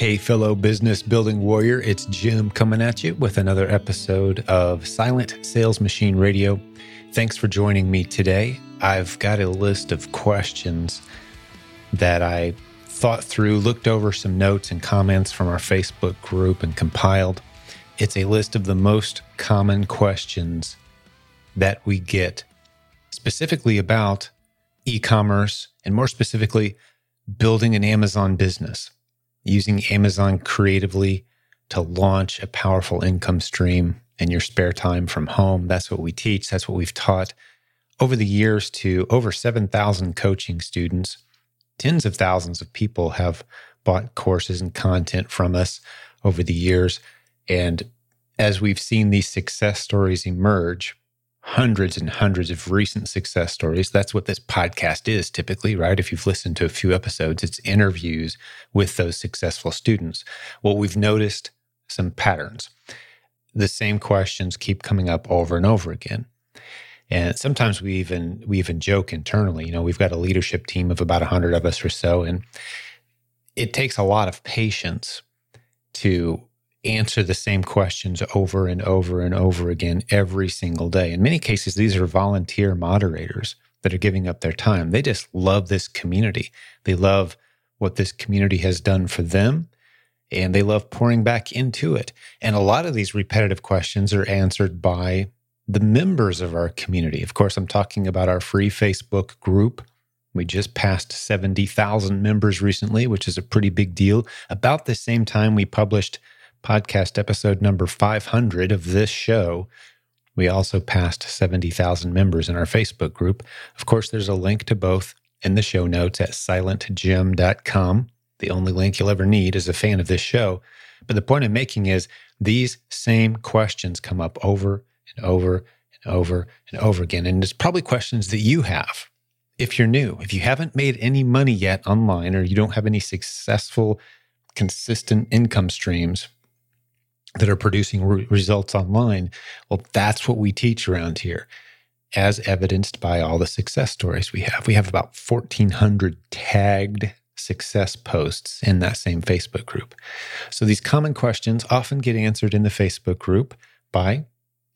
Hey, fellow business building warrior, it's Jim coming at you with another episode of Silent Sales Machine Radio. Thanks for joining me today. I've got a list of questions that I thought through, looked over some notes and comments from our Facebook group, and compiled. It's a list of the most common questions that we get specifically about e commerce and more specifically, building an Amazon business, using Amazon creatively to launch a powerful income stream in your spare time from home. That's what we teach. That's what we've taught over the years to over 7,000 coaching students. Tens of thousands of people have bought courses and content from us over the years. And as we've seen these success stories emerge, hundreds and hundreds of recent success stories. That's what this podcast is typically, right? If you've listened to a few episodes, it's interviews with those successful students. Well, we've noticed some patterns. The same questions keep coming up over and over again. And sometimes we even we even joke internally, you know, we've got a leadership team of about 100 of us or so and it takes a lot of patience to answer the same questions over and over and over again every single day. In many cases, these are volunteer moderators that are giving up their time. They just love this community. They love what this community has done for them and they love pouring back into it. And a lot of these repetitive questions are answered by the members of our community. Of course, I'm talking about our free Facebook group. We just passed 70,000 members recently, which is a pretty big deal. About the same time we published podcast episode number 500 of this show, we also passed 70,000 members in our Facebook group. Of course, there's a link to both in the show notes at silentjim.com. The only link you'll ever need as a fan of this show. But the point I'm making is these same questions come up over and over and over and over again. And it's probably questions that you have if you're new. If you haven't made any money yet online or you don't have any successful, consistent income streams, that are producing re- results online. Well, that's what we teach around here, as evidenced by all the success stories we have. We have about 1,400 tagged success posts in that same Facebook group. So these common questions often get answered in the Facebook group by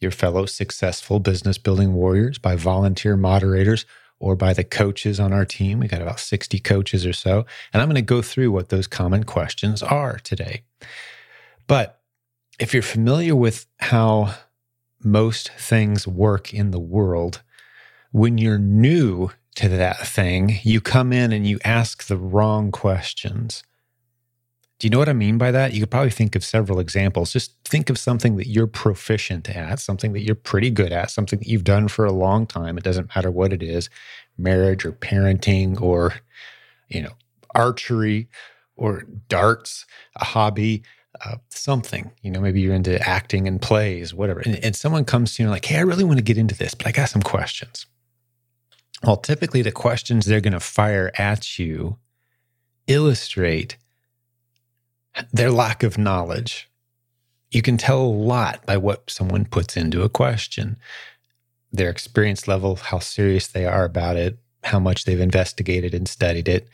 your fellow successful business building warriors, by volunteer moderators, or by the coaches on our team. We got about 60 coaches or so. And I'm going to go through what those common questions are today. But if you're familiar with how most things work in the world, when you're new to that thing, you come in and you ask the wrong questions. Do you know what I mean by that? You could probably think of several examples. Just think of something that you're proficient at, something that you're pretty good at, something that you've done for a long time. It doesn't matter what it is marriage or parenting or, you know, archery or darts, a hobby uh, something. You know, maybe you're into acting and plays, whatever. And, and someone comes to you like, hey, I really want to get into this, but I got some questions. Well, typically the questions they're going to fire at you illustrate their lack of knowledge. You can tell a lot by what someone puts into a question, their experience level, how serious they are about it, how much they've investigated and studied it.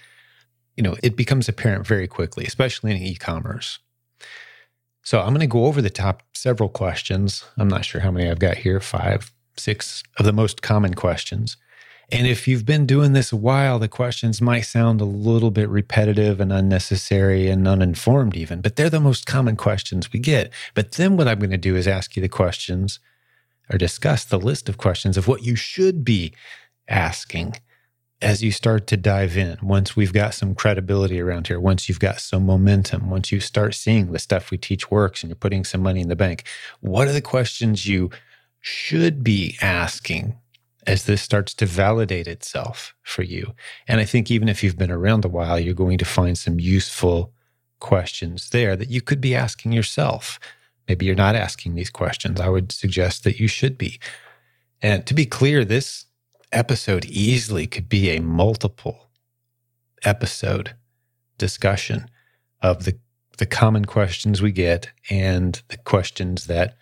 You know, it becomes apparent very quickly, especially in e commerce. So I'm going to go over the top several questions. I'm not sure how many I've got here five, six of the most common questions. And if you've been doing this a while, the questions might sound a little bit repetitive and unnecessary and uninformed, even, but they're the most common questions we get. But then what I'm going to do is ask you the questions or discuss the list of questions of what you should be asking as you start to dive in, once we've got some credibility around here, once you've got some momentum, once you start seeing the stuff we teach works and you're putting some money in the bank, what are the questions you should be asking as this starts to validate itself for you? And I think even if you've been around a while, you're going to find some useful questions there that you could be asking yourself. Maybe you're not asking these questions. I would suggest that you should be. And to be clear, this episode easily could be a multiple episode discussion of the the common questions we get and the questions that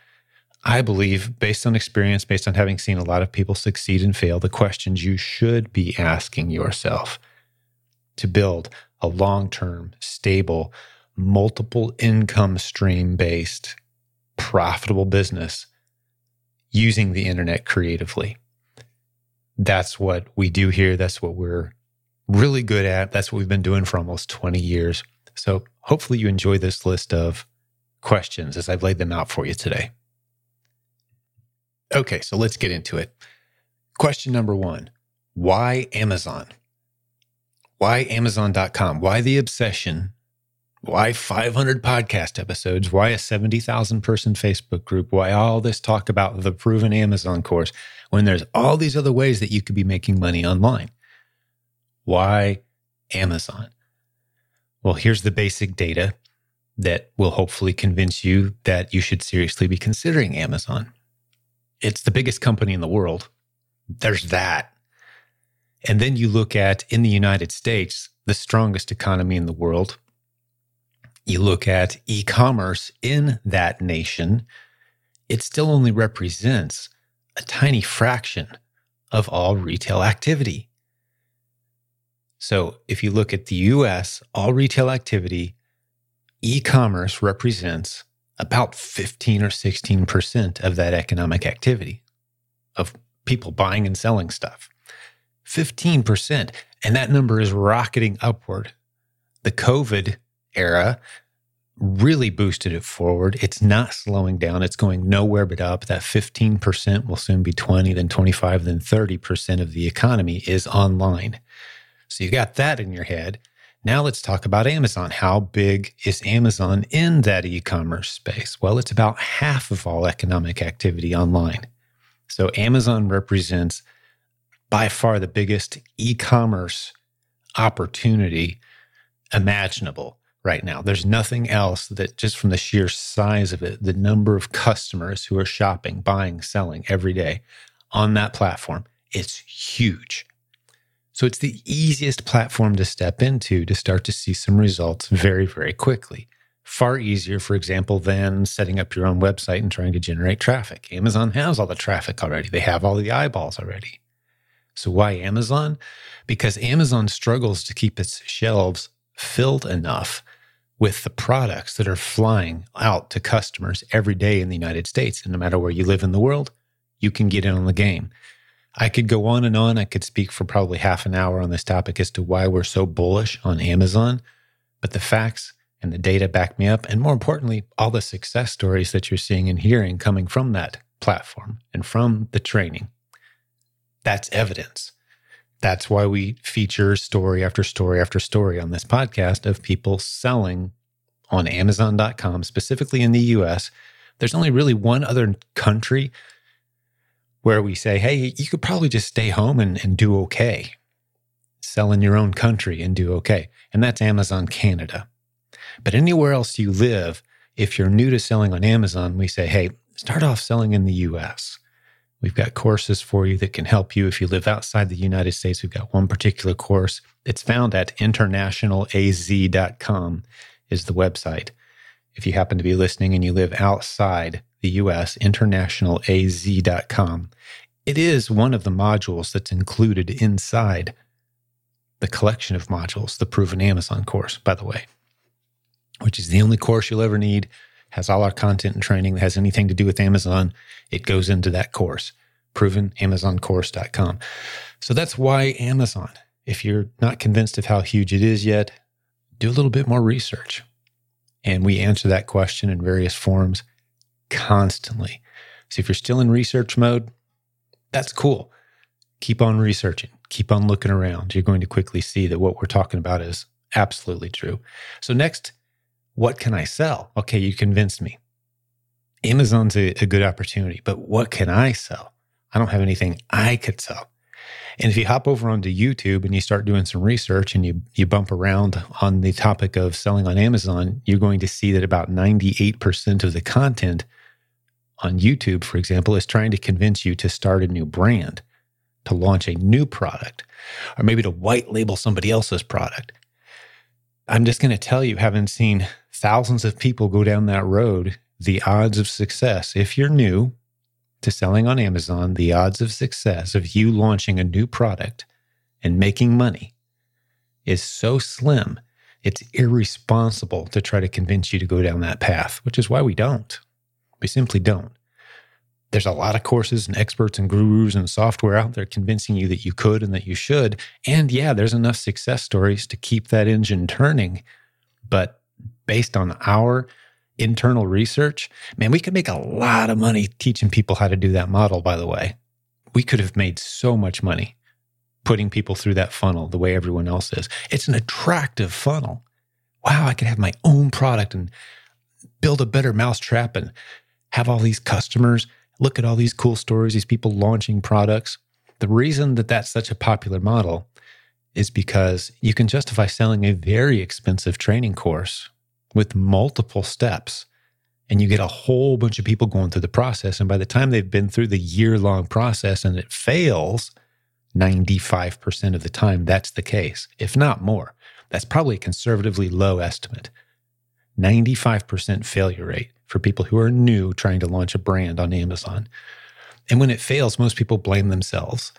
I believe, based on experience, based on having seen a lot of people succeed and fail, the questions you should be asking yourself to build a long term, stable, multiple income stream based profitable business using the internet creatively. That's what we do here. That's what we're really good at. That's what we've been doing for almost 20 years. So hopefully you enjoy this list of questions as I've laid them out for you today. Okay, so let's get into it. Question number one Why Amazon? Why Amazon.com? Why the obsession? Why 500 podcast episodes? Why a 70,000 person Facebook group? Why all this talk about the proven Amazon course when there's all these other ways that you could be making money online? Why Amazon? Well, here's the basic data that will hopefully convince you that you should seriously be considering Amazon. It's the biggest company in the world. There's that. And then you look at in the United States, the strongest economy in the world. You look at e commerce in that nation, it still only represents a tiny fraction of all retail activity. So if you look at the US, all retail activity, e commerce represents about 15 or 16% of that economic activity of people buying and selling stuff. 15%. And that number is rocketing upward. The COVID era really boosted it forward. It's not slowing down. It's going nowhere but up. That 15% will soon be 20, then 25, then 30% of the economy is online. So you got that in your head. Now let's talk about Amazon. How big is Amazon in that e commerce space? Well, it's about half of all economic activity online. So Amazon represents by far the biggest e commerce opportunity imaginable right now. There's nothing else that just from the sheer size of it, the number of customers who are shopping, buying, selling every day on that platform, it's huge. So it's the easiest platform to step into to start to see some results very, very quickly. Far easier, for example, than setting up your own website and trying to generate traffic. Amazon has all the traffic already, they have all the eyeballs already. So, why Amazon? Because Amazon struggles to keep its shelves filled enough with the products that are flying out to customers every day in the United States. And no matter where you live in the world, you can get in on the game. I could go on and on. I could speak for probably half an hour on this topic as to why we're so bullish on Amazon. But the facts and the data back me up. And more importantly, all the success stories that you're seeing and hearing coming from that platform and from the training. That's evidence. That's why we feature story after story after story on this podcast of people selling on Amazon.com, specifically in the US. There's only really one other country where we say, hey, you could probably just stay home and, and do okay, sell in your own country and do okay. And that's Amazon Canada. But anywhere else you live, if you're new to selling on Amazon, we say, hey, start off selling in the US. We've got courses for you that can help you if you live outside the United States. We've got one particular course. It's found at internationalaz.com is the website. If you happen to be listening and you live outside the US, internationalaz.com. It is one of the modules that's included inside the collection of modules, the Proven Amazon course, by the way, which is the only course you'll ever need, has all our content and training that has anything to do with Amazon. It goes into that course, provenamazoncourse.com. So that's why Amazon. If you're not convinced of how huge it is yet, do a little bit more research. And we answer that question in various forms constantly. So if you're still in research mode, that's cool. Keep on researching, keep on looking around. You're going to quickly see that what we're talking about is absolutely true. So, next, what can I sell? Okay, you convinced me. Amazon's a, a good opportunity, but what can I sell? I don't have anything I could sell. And if you hop over onto YouTube and you start doing some research and you you bump around on the topic of selling on Amazon, you're going to see that about 98% of the content on YouTube, for example, is trying to convince you to start a new brand, to launch a new product, or maybe to white label somebody else's product. I'm just going to tell you, having seen thousands of people go down that road, the odds of success, if you're new to selling on Amazon, the odds of success of you launching a new product and making money is so slim It's irresponsible to try to convince you to go down that path, which is why we don't. We simply don't. There's a lot of courses and experts and gurus and software out there convincing you that you could and that you should. And yeah, there's enough success stories to keep that engine turning. But based on our internal research, man, we could make a lot of money teaching people how to do that model, by the way. We could have made so much money putting people through that funnel the way everyone else is. It's an attractive funnel. Wow, I could have my own product and build a better mousetrap and have all these customers. Look at all these cool stories, these people launching products. The reason that that's such a popular model is because you can justify selling a very expensive training course with multiple steps and you get a whole bunch of people going through the process. And by the time they've been through the year long process and it fails, 95% of the time, that's the case, if not more. That's probably a conservatively low estimate. 95% failure rate for people who are new trying to launch a brand on Amazon. And when it fails, most people blame themselves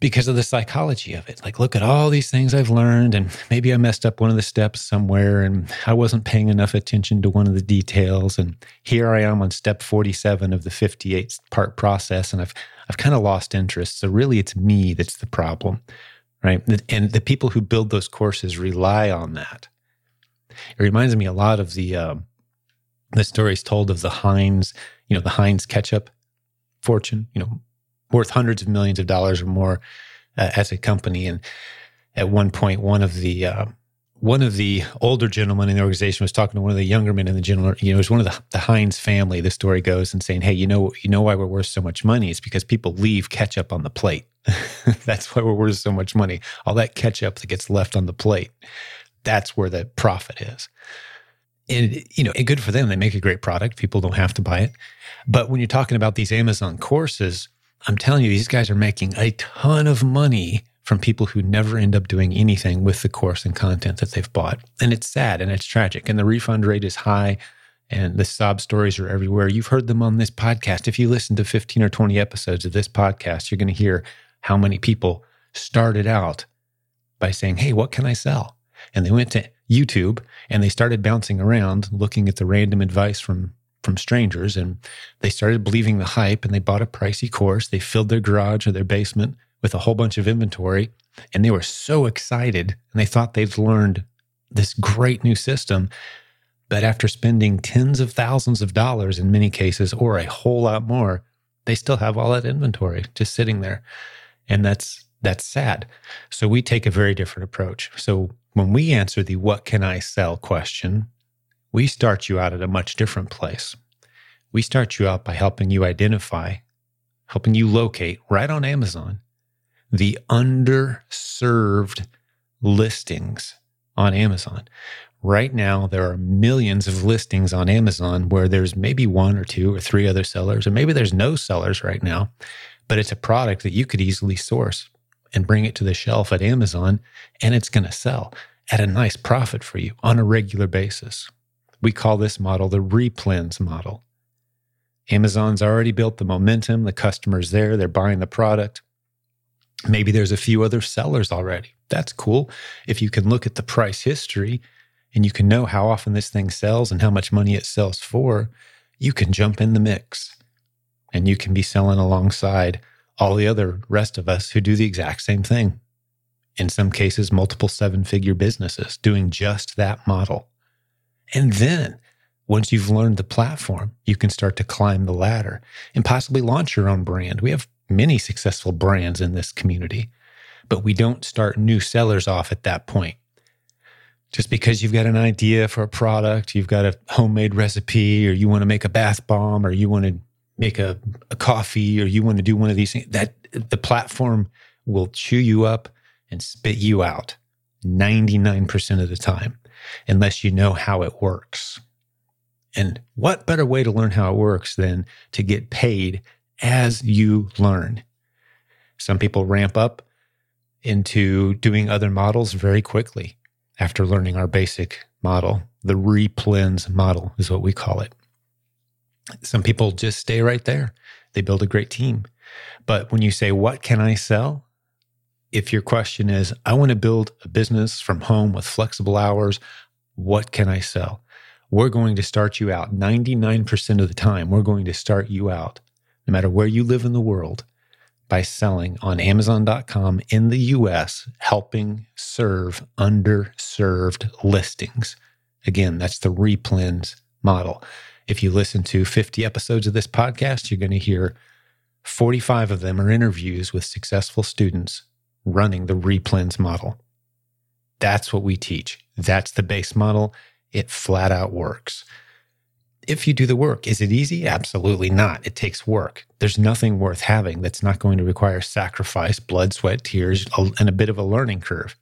because of the psychology of it. Like, look at all these things I've learned, and maybe I messed up one of the steps somewhere, and I wasn't paying enough attention to one of the details. And here I am on step 47 of the 58 part process, and I've I've kind of lost interest. So really, it's me that's the problem, right? And the people who build those courses rely on that. It reminds me a lot of the um, the stories told of the Heinz, you know, the Heinz ketchup fortune, you know, worth hundreds of millions of dollars or more uh, as a company. And at one point, one of the uh, one of the older gentlemen in the organization was talking to one of the younger men in the general, you know, it was one of the, the Heinz family. The story goes and saying, "Hey, you know, you know why we're worth so much money? It's because people leave ketchup on the plate. that's why we're worth so much money. All that ketchup that gets left on the plate, that's where the profit is." And you know, good for them. They make a great product. People don't have to buy it. But when you're talking about these Amazon courses, I'm telling you, these guys are making a ton of money from people who never end up doing anything with the course and content that they've bought. And it's sad and it's tragic. And the refund rate is high and the sob stories are everywhere. You've heard them on this podcast. If you listen to 15 or 20 episodes of this podcast, you're going to hear how many people started out by saying, Hey, what can I sell? And they went to YouTube and they started bouncing around looking at the random advice from from strangers and they started believing the hype and they bought a pricey course. They filled their garage or their basement with a whole bunch of inventory and they were so excited and they thought they've learned this great new system. But after spending tens of thousands of dollars in many cases, or a whole lot more, they still have all that inventory just sitting there. And that's that's sad. So we take a very different approach. So when we answer the what can I sell question, we start you out at a much different place. We start you out by helping you identify, helping you locate right on Amazon the underserved listings on Amazon. Right now, there are millions of listings on Amazon where there's maybe one or two or three other sellers, or maybe there's no sellers right now, but it's a product that you could easily source and bring it to the shelf at Amazon, and it's going to sell at a nice profit for you on a regular basis. We call this model the replens model. Amazon's already built the momentum, the customer's there, they're buying the product. Maybe there's a few other sellers already. That's cool. If you can look at the price history and you can know how often this thing sells and how much money it sells for, you can jump in the mix and you can be selling alongside all the other rest of us who do the exact same thing. In some cases, multiple seven figure businesses doing just that model. And then once you've learned the platform, you can start to climb the ladder and possibly launch your own brand. We have many successful brands in this community, but we don't start new sellers off at that point. Just because you've got an idea for a product, you've got a homemade recipe, or you want to make a bath bomb, or you want to make a, a coffee, or you want to do one of these things, that the platform will chew you up and spit you out 99% of the time unless you know how it works. And what better way to learn how it works than to get paid as you learn? Some people ramp up into doing other models very quickly after learning our basic model. The replens model is what we call it. Some people just stay right there. They build a great team. But when you say, What can I sell? If your question is, I want to build a business from home with flexible hours, what can I sell? We're going to start you out 99% of the time. We're going to start you out, no matter where you live in the world, by selling on Amazon.com in the US, helping serve underserved listings. Again, that's the replens model. If you listen to 50 episodes of this podcast, you're going to hear 45 of them are interviews with successful students running the replens model. That's what we teach. That's the base model. It flat out works. If you do the work, is it easy? Absolutely not. It takes work. There's nothing worth having that's not going to require sacrifice, blood, sweat, tears, and a bit of a learning curve.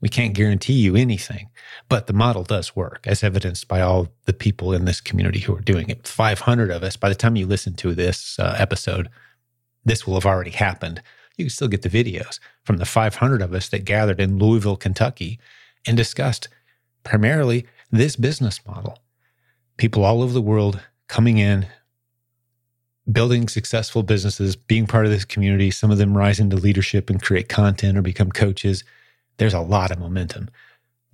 We can't guarantee you anything, but the model does work, as evidenced by all the people in this community who are doing it. 500 of us, by the time you listen to this uh, episode, this will have already happened you can still get the videos from the 500 of us that gathered in Louisville, Kentucky, and discussed primarily this business model. People all over the world coming in, building successful businesses, being part of this community, some of them rise into leadership and create content or become coaches. There's a lot of momentum.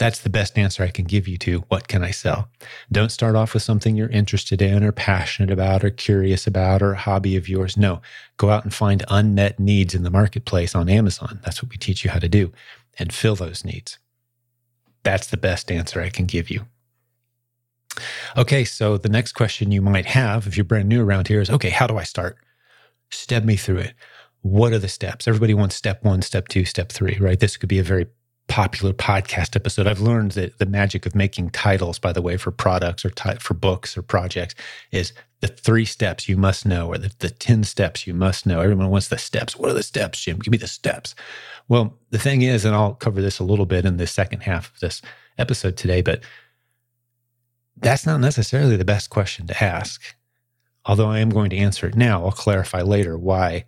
That's the best answer I can give you to what can I sell? Don't start off with something you're interested in or passionate about or curious about or a hobby of yours. No, go out and find unmet needs in the marketplace on Amazon. That's what we teach you how to do and fill those needs. That's the best answer I can give you. Okay, so the next question you might have if you're brand new around here is okay, how do I start? Step me through it. What are the steps? Everybody wants step one, step two, step three, right? This could be a very popular podcast episode. I've learned that the magic of making titles, by the way, for products or for books or projects is the three steps you must know or the, the 10 steps you must know. Everyone wants the steps. What are the steps, Jim? Give me the steps. Well, the thing is, and I'll cover this a little bit in the second half of this episode today, but that's not necessarily the best question to ask. Although I am going to answer it now, I'll clarify later why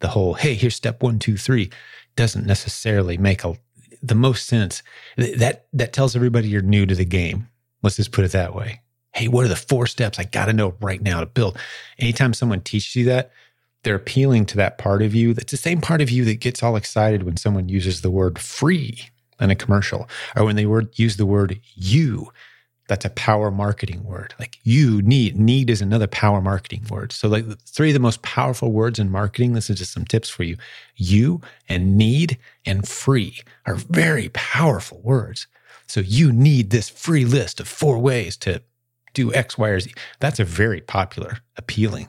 the whole, hey, here's step one, two, three, doesn't necessarily make a the most sense. That that tells everybody you're new to the game. Let's just put it that way. Hey, what are the four steps I got to know right now to build? Anytime someone teaches you that, they're appealing to that part of you. That's the same part of you that gets all excited when someone uses the word free in a commercial or when they word, use the word you that's a power marketing word. Like you need, need is another power marketing word. So, like three of the most powerful words in marketing, this is just some tips for you. You and need and free are very powerful words. So, you need this free list of four ways to do X, Y, or Z. That's a very popular, appealing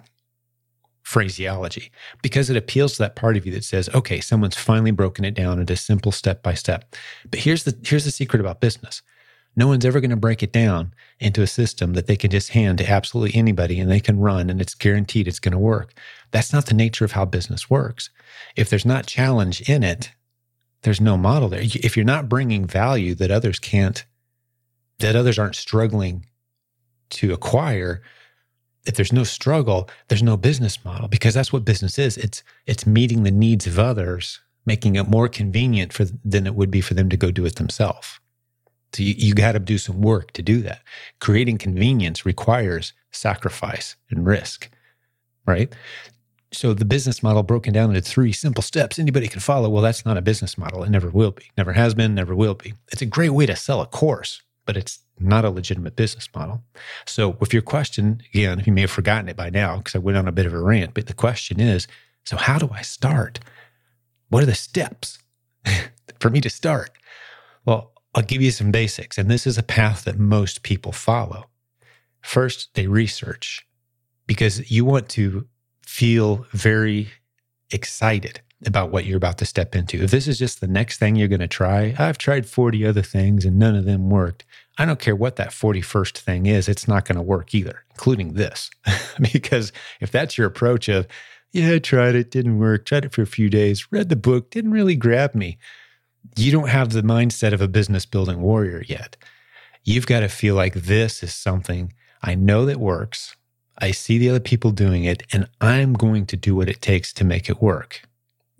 phraseology because it appeals to that part of you that says, okay, someone's finally broken it down into simple step by step. But here's the here's the secret about business no one's ever going to break it down into a system that they can just hand to absolutely anybody and they can run and it's guaranteed it's going to work. That's not the nature of how business works. If there's not challenge in it, there's no model there. If you're not bringing value that others can't, that others aren't struggling to acquire, if there's no struggle, there's no business model because that's what business is. It's it's meeting the needs of others, making it more convenient for than it would be for them to go do it themselves. So you, you got to do some work to do that. Creating convenience requires sacrifice and risk, right? So the business model broken down into three simple steps anybody can follow. Well, that's not a business model. It never will be. Never has been, never will be. It's a great way to sell a course, but it's not a legitimate business model. So with your question, again, you may have forgotten it by now because I went on a bit of a rant, but the question is, so how do I start? What are the steps for me to start? Well, I'll give you some basics, and this is a path that most people follow. First, they research because you want to feel very excited about what you're about to step into. If this is just the next thing you're going to try, I've tried 40 other things and none of them worked. I don't care what that 41st thing is, it's not going to work either, including this. because if that's your approach of, yeah, I tried it, didn't work, tried it for a few days, read the book, didn't really grab me you don't have the mindset of a business building warrior yet. You've got to feel like this is something I know that works. I see the other people doing it, and I'm going to do what it takes to make it work.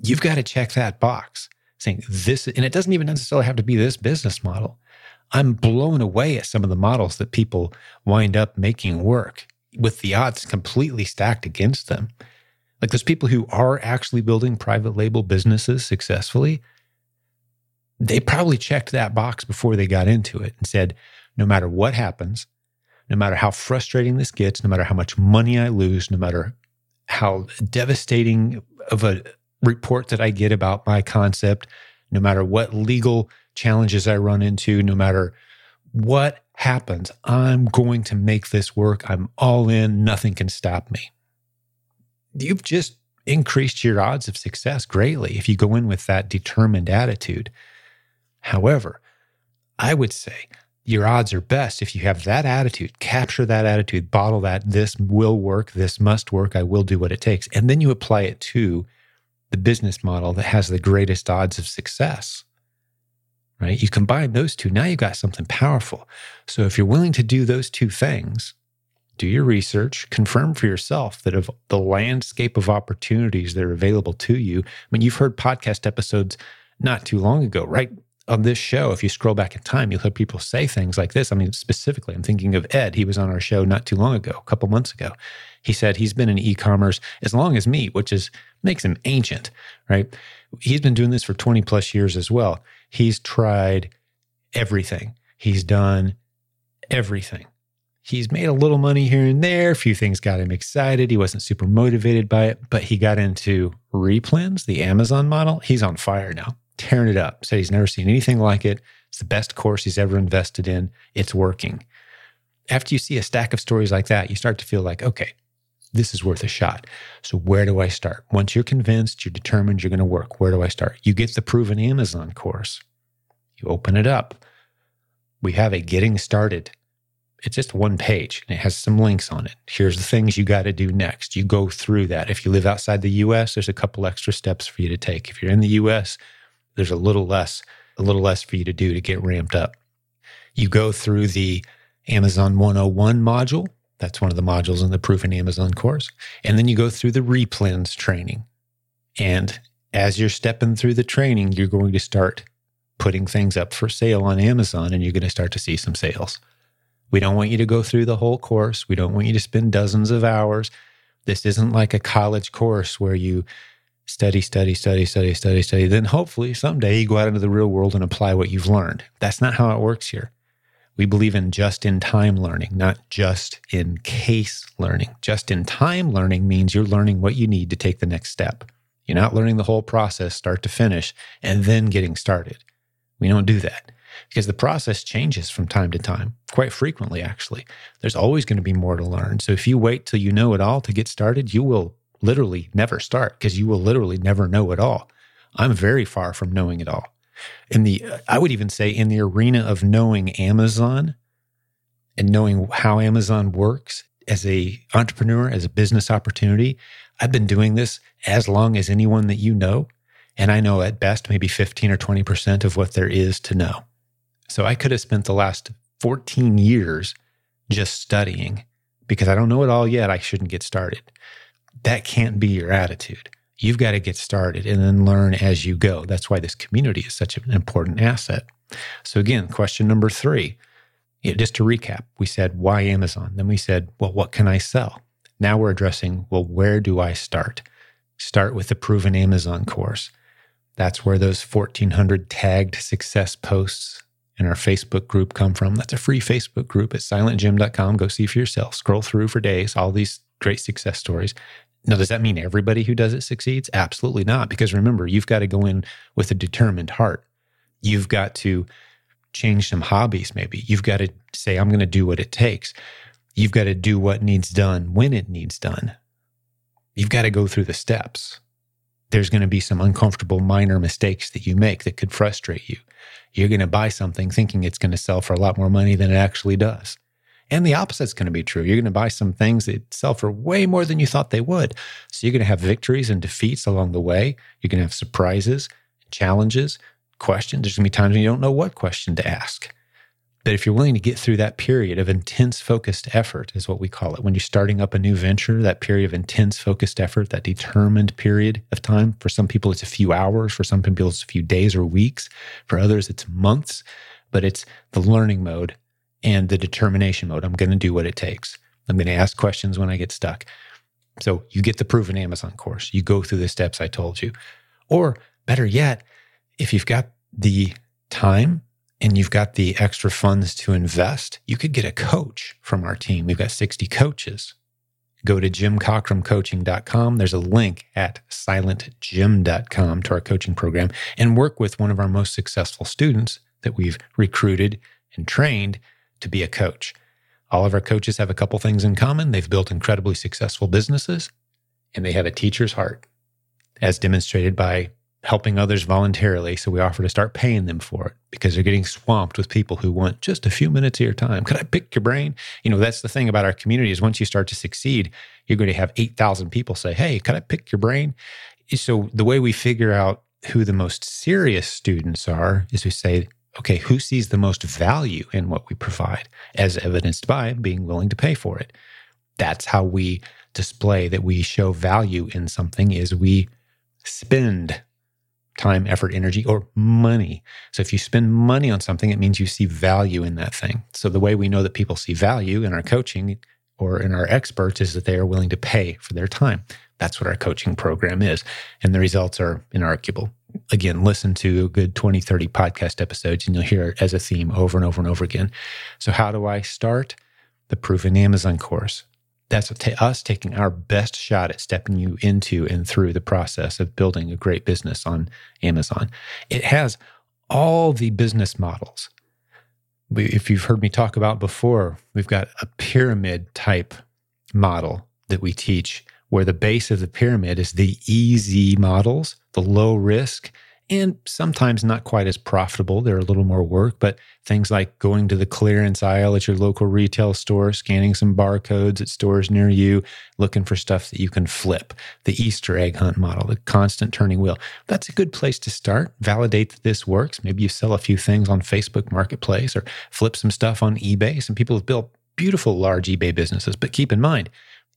You've got to check that box saying this, and it doesn't even necessarily have to be this business model. I'm blown away at some of the models that people wind up making work with the odds completely stacked against them. Like those people who are actually building private label businesses successfully, they probably checked that box before they got into it and said, no matter what happens, no matter how frustrating this gets, no matter how much money I lose, no matter how devastating of a report that I get about my concept, no matter what legal challenges I run into, no matter what happens, I'm going to make this work. I'm all in. Nothing can stop me. You've just increased your odds of success greatly if you go in with that determined attitude. However, I would say your odds are best if you have that attitude, capture that attitude, bottle that, this will work, this must work, I will do what it takes. And then you apply it to the business model that has the greatest odds of success. Right? You combine those two, now you've got something powerful. So if you're willing to do those two things, do your research, confirm for yourself that of the landscape of opportunities that are available to you. I mean, you've heard podcast episodes not too long ago, right? On this show, if you scroll back in time, you'll hear people say things like this. I mean, specifically, I'm thinking of Ed. He was on our show not too long ago, a couple months ago. He said he's been in e-commerce as long as me, which is makes him ancient, right? He's been doing this for 20 plus years as well. He's tried everything. He's done everything. He's made a little money here and there. A few things got him excited. He wasn't super motivated by it, but he got into replens, the Amazon model. He's on fire now tearing it up. Said he's never seen anything like it. It's the best course he's ever invested in. It's working. After you see a stack of stories like that, you start to feel like, okay, this is worth a shot. So where do I start? Once you're convinced, you're determined you're going to work, where do I start? You get the proven Amazon course. You open it up. We have a getting started. It's just one page and it has some links on it. Here's the things you got to do next. You go through that. If you live outside the US, there's a couple extra steps for you to take. If you're in the US, there's a little less, a little less for you to do to get ramped up. You go through the Amazon 101 module. That's one of the modules in the Proven Amazon course. And then you go through the replens training. And as you're stepping through the training, you're going to start putting things up for sale on Amazon and you're going to start to see some sales. We don't want you to go through the whole course. We don't want you to spend dozens of hours. This isn't like a college course where you study, study, study, study, study, study. Then hopefully someday you go out into the real world and apply what you've learned. That's not how it works here. We believe in just in time learning, not just in case learning. Just in time learning means you're learning what you need to take the next step. You're not learning the whole process, start to finish, and then getting started. We don't do that because the process changes from time to time, quite frequently, actually. There's always going to be more to learn. So if you wait till you know it all to get started, you will literally never start because you will literally never know it all. I'm very far from knowing it all. In the, I would even say, in the arena of knowing Amazon and knowing how Amazon works as a entrepreneur, as a business opportunity, I've been doing this as long as anyone that you know, and I know at best maybe 15 or 20 percent of what there is to know. So I could have spent the last 14 years just studying because I don't know it all yet. I shouldn't get started that can't be your attitude. You've got to get started and then learn as you go. That's why this community is such an important asset. So, again, question number three, you know, just to recap, we said, why Amazon? Then we said, well, what can I sell? Now we're addressing, well, where do I start? Start with the proven Amazon course. That's where those 1,400 tagged success posts in our Facebook group come from. That's a free Facebook group at silentjim.com. Go see for yourself. Scroll through for days, all these great success stories. Now, does that mean everybody who does it succeeds? Absolutely not. Because remember, you've got to go in with a determined heart. You've got to change some hobbies, maybe. You've got to say, I'm going to do what it takes. You've got to do what needs done when it needs done. You've got to go through the steps. There's going to be some uncomfortable minor mistakes that you make that could frustrate you. You're going to buy something thinking it's going to sell for a lot more money than it actually does. And the opposite is going to be true. You're going to buy some things that sell for way more than you thought they would. So you're going to have victories and defeats along the way. You're going to have surprises, challenges, questions. There's going to be times when you don't know what question to ask. But if you're willing to get through that period of intense focused effort, is what we call it. When you're starting up a new venture, that period of intense focused effort, that determined period of time. For some people, it's a few hours. For some people, it's a few days or weeks. For others, it's months. But it's the learning mode and the determination mode. I'm going to do what it takes. I'm going to ask questions when I get stuck. So you get the proven Amazon course. You go through the steps I told you. Or better yet, if you've got the time and you've got the extra funds to invest, you could get a coach from our team. We've got 60 coaches. Go to jimcockrumcoaching.com. There's a link at silentjim.com to our coaching program and work with one of our most successful students that we've recruited and trained to be a coach. All of our coaches have a couple things in common. They've built incredibly successful businesses and they have a teacher's heart, as demonstrated by helping others voluntarily. So we offer to start paying them for it because they're getting swamped with people who want just a few minutes of your time. Could I pick your brain? You know, that's the thing about our community is once you start to succeed, you're going to have 8,000 people say, Hey, could I pick your brain? So the way we figure out who the most serious students are is we say, okay, who sees the most value in what we provide, as evidenced by being willing to pay for it. That's how we display that we show value in something is we spend time, effort, energy, or money. So if you spend money on something, it means you see value in that thing. So the way we know that people see value in our coaching or in our experts is that they are willing to pay for their time. That's what our coaching program is. And the results are inarguable. Again, listen to a good 20, 30 podcast episodes and you'll hear it as a theme over and over and over again. So, how do I start? The Proven Amazon course that's us taking our best shot at stepping you into and through the process of building a great business on Amazon. It has all the business models. If you've heard me talk about before, we've got a pyramid type model that we teach where the base of the pyramid is the easy models, the low risk, and sometimes not quite as profitable. They're a little more work, but things like going to the clearance aisle at your local retail store, scanning some barcodes at stores near you, looking for stuff that you can flip. The Easter egg hunt model, the constant turning wheel. That's a good place to start. Validate that this works. Maybe you sell a few things on Facebook Marketplace or flip some stuff on eBay. Some people have built beautiful large eBay businesses, but keep in mind,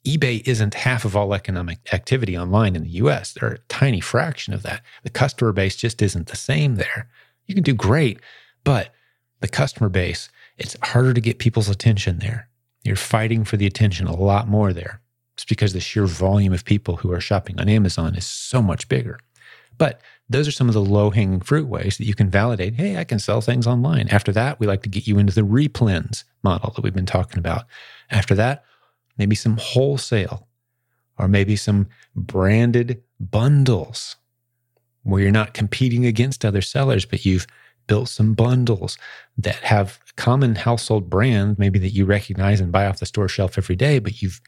eBay isn't half of all economic activity online in the US. They're a tiny fraction of that. The customer base just isn't the same there. You can do great, but the customer base, it's harder to get people's attention there. You're fighting for the attention a lot more there. It's because the sheer volume of people who are shopping on Amazon is so much bigger. But those are some of the low hanging fruit ways that you can validate hey, I can sell things online. After that, we like to get you into the replens model that we've been talking about. After that, maybe some wholesale, or maybe some branded bundles where you're not competing against other sellers, but you've built some bundles that have common household brand, maybe that you recognize and buy off the store shelf every day, but you've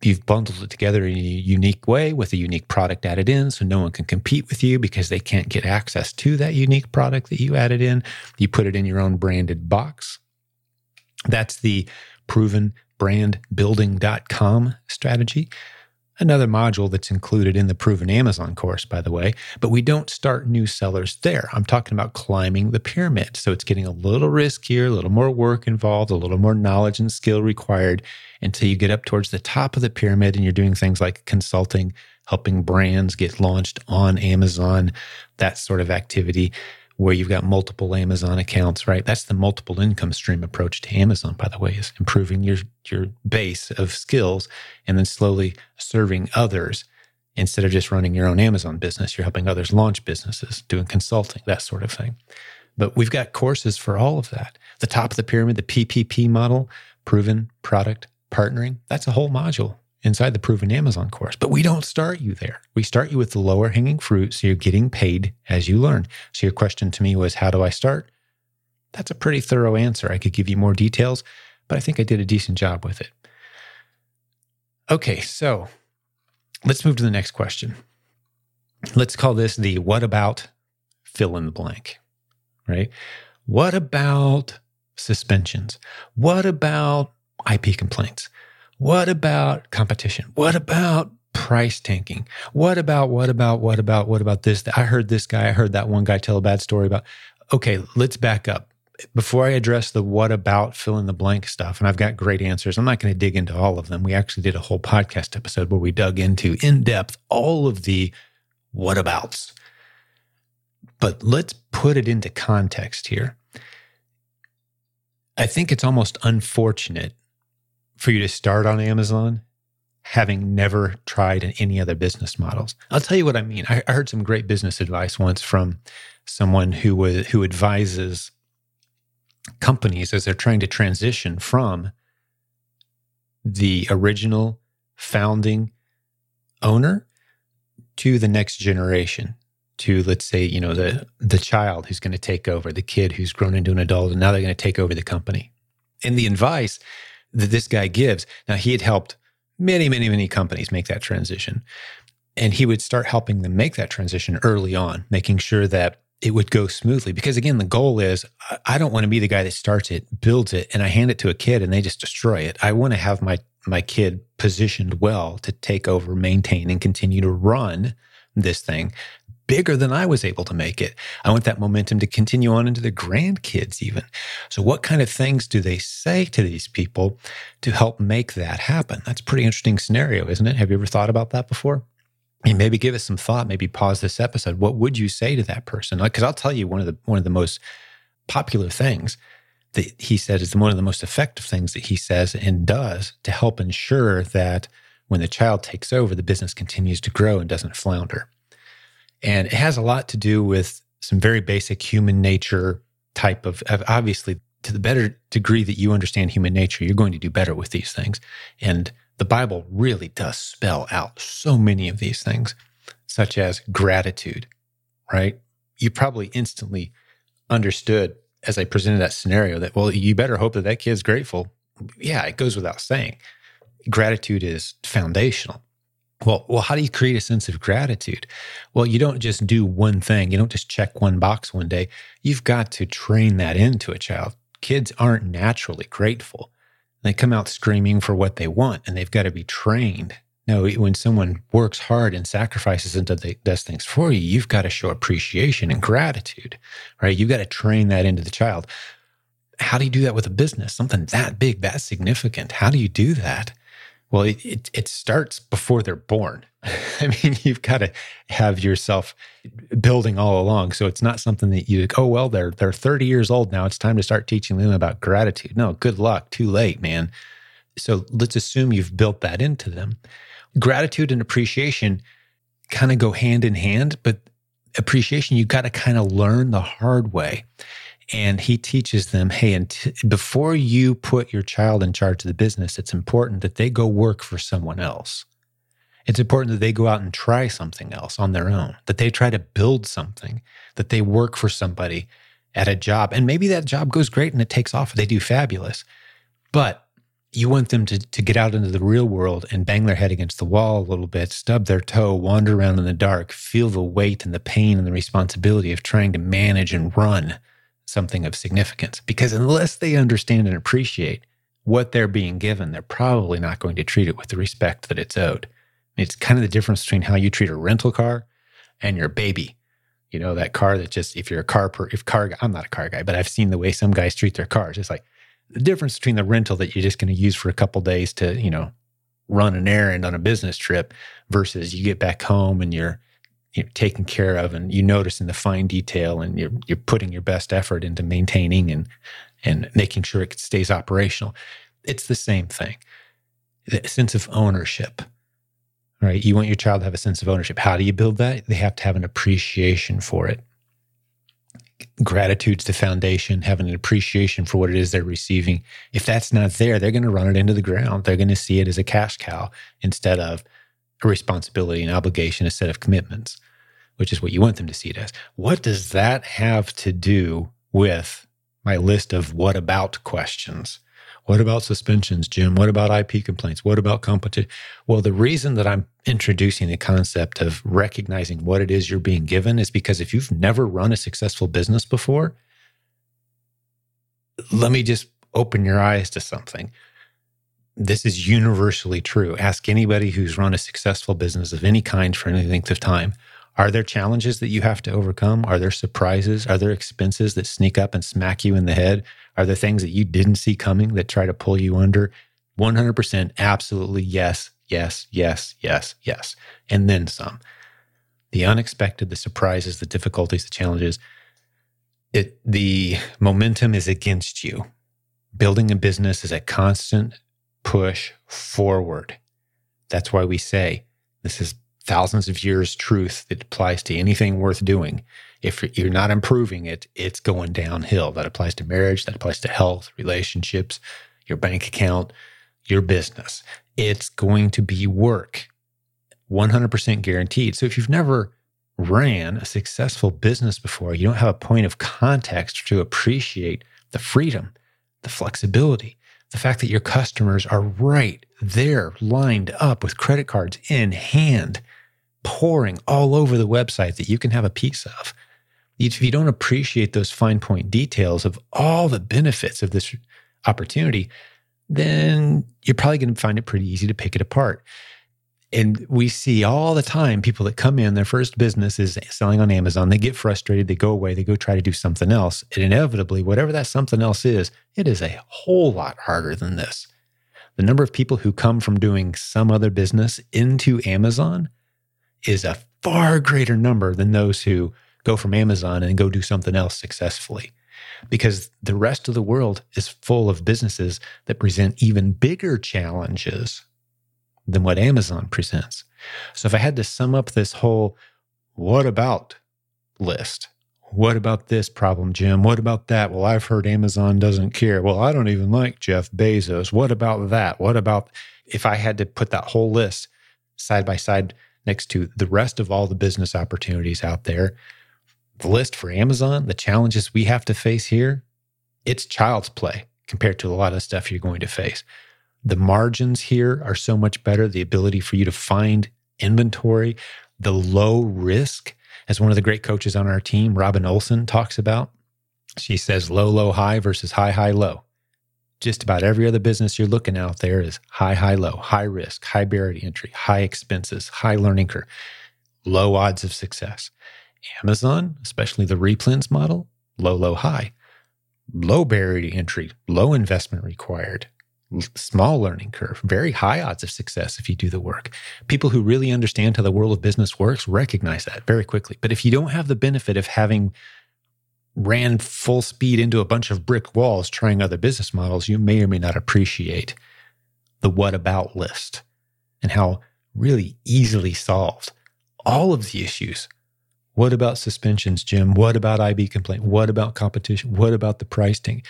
you've bundled it together in a unique way with a unique product added in so no one can compete with you because they can't get access to that unique product that you added in. You put it in your own branded box. That's the proven brandbuilding.com strategy. Another module that's included in the Proven Amazon course, by the way, but we don't start new sellers there. I'm talking about climbing the pyramid. So it's getting a little riskier, a little more work involved, a little more knowledge and skill required until you get up towards the top of the pyramid and you're doing things like consulting, helping brands get launched on Amazon, that sort of activity where you've got multiple Amazon accounts, right? That's the multiple income stream approach to Amazon, by the way, is improving your, your base of skills and then slowly serving others instead of just running your own Amazon business. You're helping others launch businesses, doing consulting, that sort of thing. But we've got courses for all of that. The top of the pyramid, the PPP model, proven product partnering, that's a whole module inside the proven Amazon course. But we don't start you there. We start you with the lower hanging fruit. So you're getting paid as you learn. So your question to me was, how do I start? That's a pretty thorough answer. I could give you more details, but I think I did a decent job with it. Okay, so let's move to the next question. Let's call this the what about fill in the blank, right? What about suspensions? What about IP complaints? What about competition? What about price tanking? What about, what about, what about, what about this? I heard this guy, I heard that one guy tell a bad story about. Okay, let's back up. Before I address the what about fill in the blank stuff, and I've got great answers, I'm not going to dig into all of them. We actually did a whole podcast episode where we dug into in depth all of the what abouts. But let's put it into context here. I think it's almost unfortunate for you to start on Amazon, having never tried any other business models. I'll tell you what I mean. I, I heard some great business advice once from someone who was who advises companies as they're trying to transition from the original founding owner to the next generation to let's say you know the the child who's going to take over the kid who's grown into an adult and now they're going to take over the company and the advice that this guy gives. Now he had helped many many many companies make that transition. And he would start helping them make that transition early on making sure that it would go smoothly. Because again the goal is i don't want to be the guy that starts it builds it and i hand it to a kid and they just destroy it. I want to have my my kid positioned well to take over maintain and continue to run this thing bigger than I was able to make it. I want that momentum to continue on into the grandkids, even. So, what kind of things do they say to these people to help make that happen? That's a pretty interesting scenario, isn't it? Have you ever thought about that before? And maybe give us some thought. Maybe pause this episode. What would you say to that person? Because I'll tell you one of the one of the most popular things that he said is one of the most effective things that he says and does to help ensure that when the child takes over, the business continues to grow and doesn't flounder. And it has a lot to do with some very basic human nature type of, of, obviously, to the better degree that you understand human nature, you're going to do better with these things. And the Bible really does spell out so many of these things, such as gratitude, right? You probably instantly understood as I presented that scenario that, well, you better hope that that kid's grateful. Yeah, it goes without saying. Gratitude is foundational. Well, well, how do you create a sense of gratitude? Well, you don't just do one thing. You don't just check one box one day. You've got to train that into a child. Kids aren't naturally grateful. They come out screaming for what they want, and they've got to be trained. No, when someone works hard and sacrifices and does things for you, you've got to show appreciation and gratitude, right? You've got to train that into the child. How do you do that with a business? Something that big, that significant. How do you do that? Well, it, it, it starts before they're born. I mean, you've got to have yourself building all along. So it's not something that you, oh, well, they're, they're 30 years old now. It's time to start teaching them about gratitude. No, good luck. Too late, man. So let's assume you've built that into them. Gratitude and appreciation kind of go hand in hand, but appreciation, you've got to kind of learn the hard way and he teaches them hey and t- before you put your child in charge of the business it's important that they go work for someone else. It's important that they go out and try something else on their own that they try to build something that they work for somebody at a job. And maybe that job goes great and it takes off they do fabulous but you want them to, to get out into the real world and bang their head against the wall a little bit, stub their toe, wander around in the dark, feel the weight and the pain and the responsibility of trying to manage and run something of significance. Because unless they understand and appreciate what they're being given, they're probably not going to treat it with the respect that it's owed. It's kind of the difference between how you treat a rental car and your baby. You know, that car that just, if you're a car, per, if car, I'm not a car guy, but I've seen the way some guys treat their cars. It's like the difference between the rental that you're just going to use for a couple days to, you know, run an errand on a business trip versus you get back home and you're you know, taken care of and you notice in the fine detail and you're, you're putting your best effort into maintaining and, and making sure it stays operational. It's the same thing. The sense of ownership, right? You want your child to have a sense of ownership. How do you build that? They have to have an appreciation for it. Gratitude's the foundation, having an appreciation for what it is they're receiving. If that's not there, they're going to run it into the ground. They're going to see it as a cash cow instead of a responsibility, an obligation, a set of commitments which is what you want them to see it as. What does that have to do with my list of what about questions? What about suspensions, Jim? What about IP complaints? What about competition? Well, the reason that I'm introducing the concept of recognizing what it is you're being given is because if you've never run a successful business before, let me just open your eyes to something. This is universally true. Ask anybody who's run a successful business of any kind for any length of time are there challenges that you have to overcome? Are there surprises? Are there expenses that sneak up and smack you in the head? Are there things that you didn't see coming that try to pull you under? 100% absolutely yes, yes, yes, yes, yes. And then some. The unexpected, the surprises, the difficulties, the challenges. It, the momentum is against you. Building a business is a constant push forward. That's why we say this is thousands of years truth that applies to anything worth doing. If you're not improving it, it's going downhill. That applies to marriage, that applies to health, relationships, your bank account, your business. It's going to be work, 100% guaranteed. So if you've never ran a successful business before, you don't have a point of context to appreciate the freedom, the flexibility, the fact that your customers are right there lined up with credit cards in hand, pouring all over the website that you can have a piece of. If you don't appreciate those fine point details of all the benefits of this opportunity, then you're probably going to find it pretty easy to pick it apart. And we see all the time people that come in, their first business is selling on Amazon. They get frustrated, they go away, they go try to do something else. And inevitably, whatever that something else is, it is a whole lot harder than this. The number of people who come from doing some other business into Amazon is a far greater number than those who go from Amazon and go do something else successfully. Because the rest of the world is full of businesses that present even bigger challenges than what Amazon presents. So if I had to sum up this whole what about list, what about this problem, Jim? What about that? Well, I've heard Amazon doesn't care. Well, I don't even like Jeff Bezos. What about that? What about if I had to put that whole list side by side next to the rest of all the business opportunities out there? The list for Amazon, the challenges we have to face here, it's child's play compared to a lot of stuff you're going to face. The margins here are so much better. The ability for you to find inventory, the low risk, as one of the great coaches on our team, Robin Olson, talks about. She says low, low, high versus high, high, low. Just about every other business you're looking out there is high, high, low, high risk, high barrier to entry, high expenses, high learning curve, low odds of success. Amazon, especially the replens model, low, low, high, low barrier to entry, low investment required, small learning curve, very high odds of success if you do the work. People who really understand how the world of business works recognize that very quickly. But if you don't have the benefit of having ran full speed into a bunch of brick walls trying other business models, you may or may not appreciate the what about list and how really easily solved all of the issues. What about suspensions, Jim? What about IP complaint? What about competition? What about the pricing?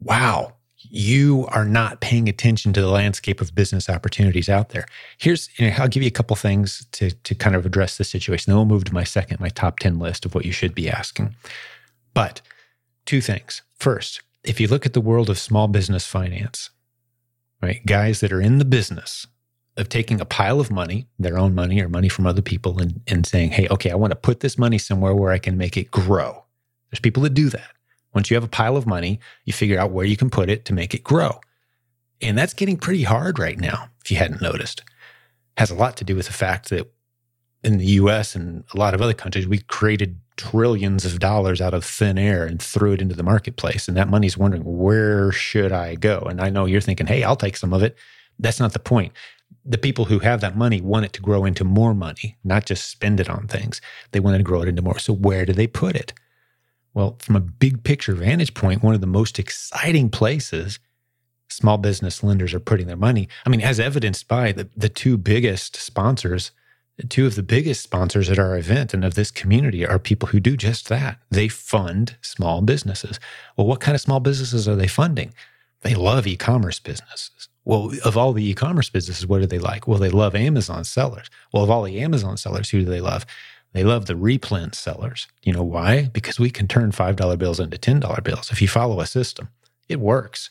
Wow, you are not paying attention to the landscape of business opportunities out there. Here's, you know, I'll give you a couple things to, to kind of address the situation. Then we'll move to my second, my top 10 list of what you should be asking. But two things. First, if you look at the world of small business finance, right, guys that are in the business of taking a pile of money, their own money or money from other people, and, and saying, hey, okay, I want to put this money somewhere where I can make it grow. There's people that do that. Once you have a pile of money, you figure out where you can put it to make it grow. And that's getting pretty hard right now, if you hadn't noticed. Has a lot to do with the fact that in the US and a lot of other countries, we created trillions of dollars out of thin air and threw it into the marketplace. And that money's wondering, where should I go? And I know you're thinking, hey, I'll take some of it. That's not the point. The people who have that money want it to grow into more money, not just spend it on things. They want to grow it into more. So where do they put it? Well, from a big picture vantage point, one of the most exciting places small business lenders are putting their money. I mean, as evidenced by the, the two biggest sponsors, two of the biggest sponsors at our event and of this community are people who do just that. They fund small businesses. Well, what kind of small businesses are they funding? They love e commerce businesses. Well, of all the e commerce businesses, what do they like? Well, they love Amazon sellers. Well, of all the Amazon sellers, who do they love? They love the replens sellers. You know why? Because we can turn $5 bills into $10 bills if you follow a system. It works.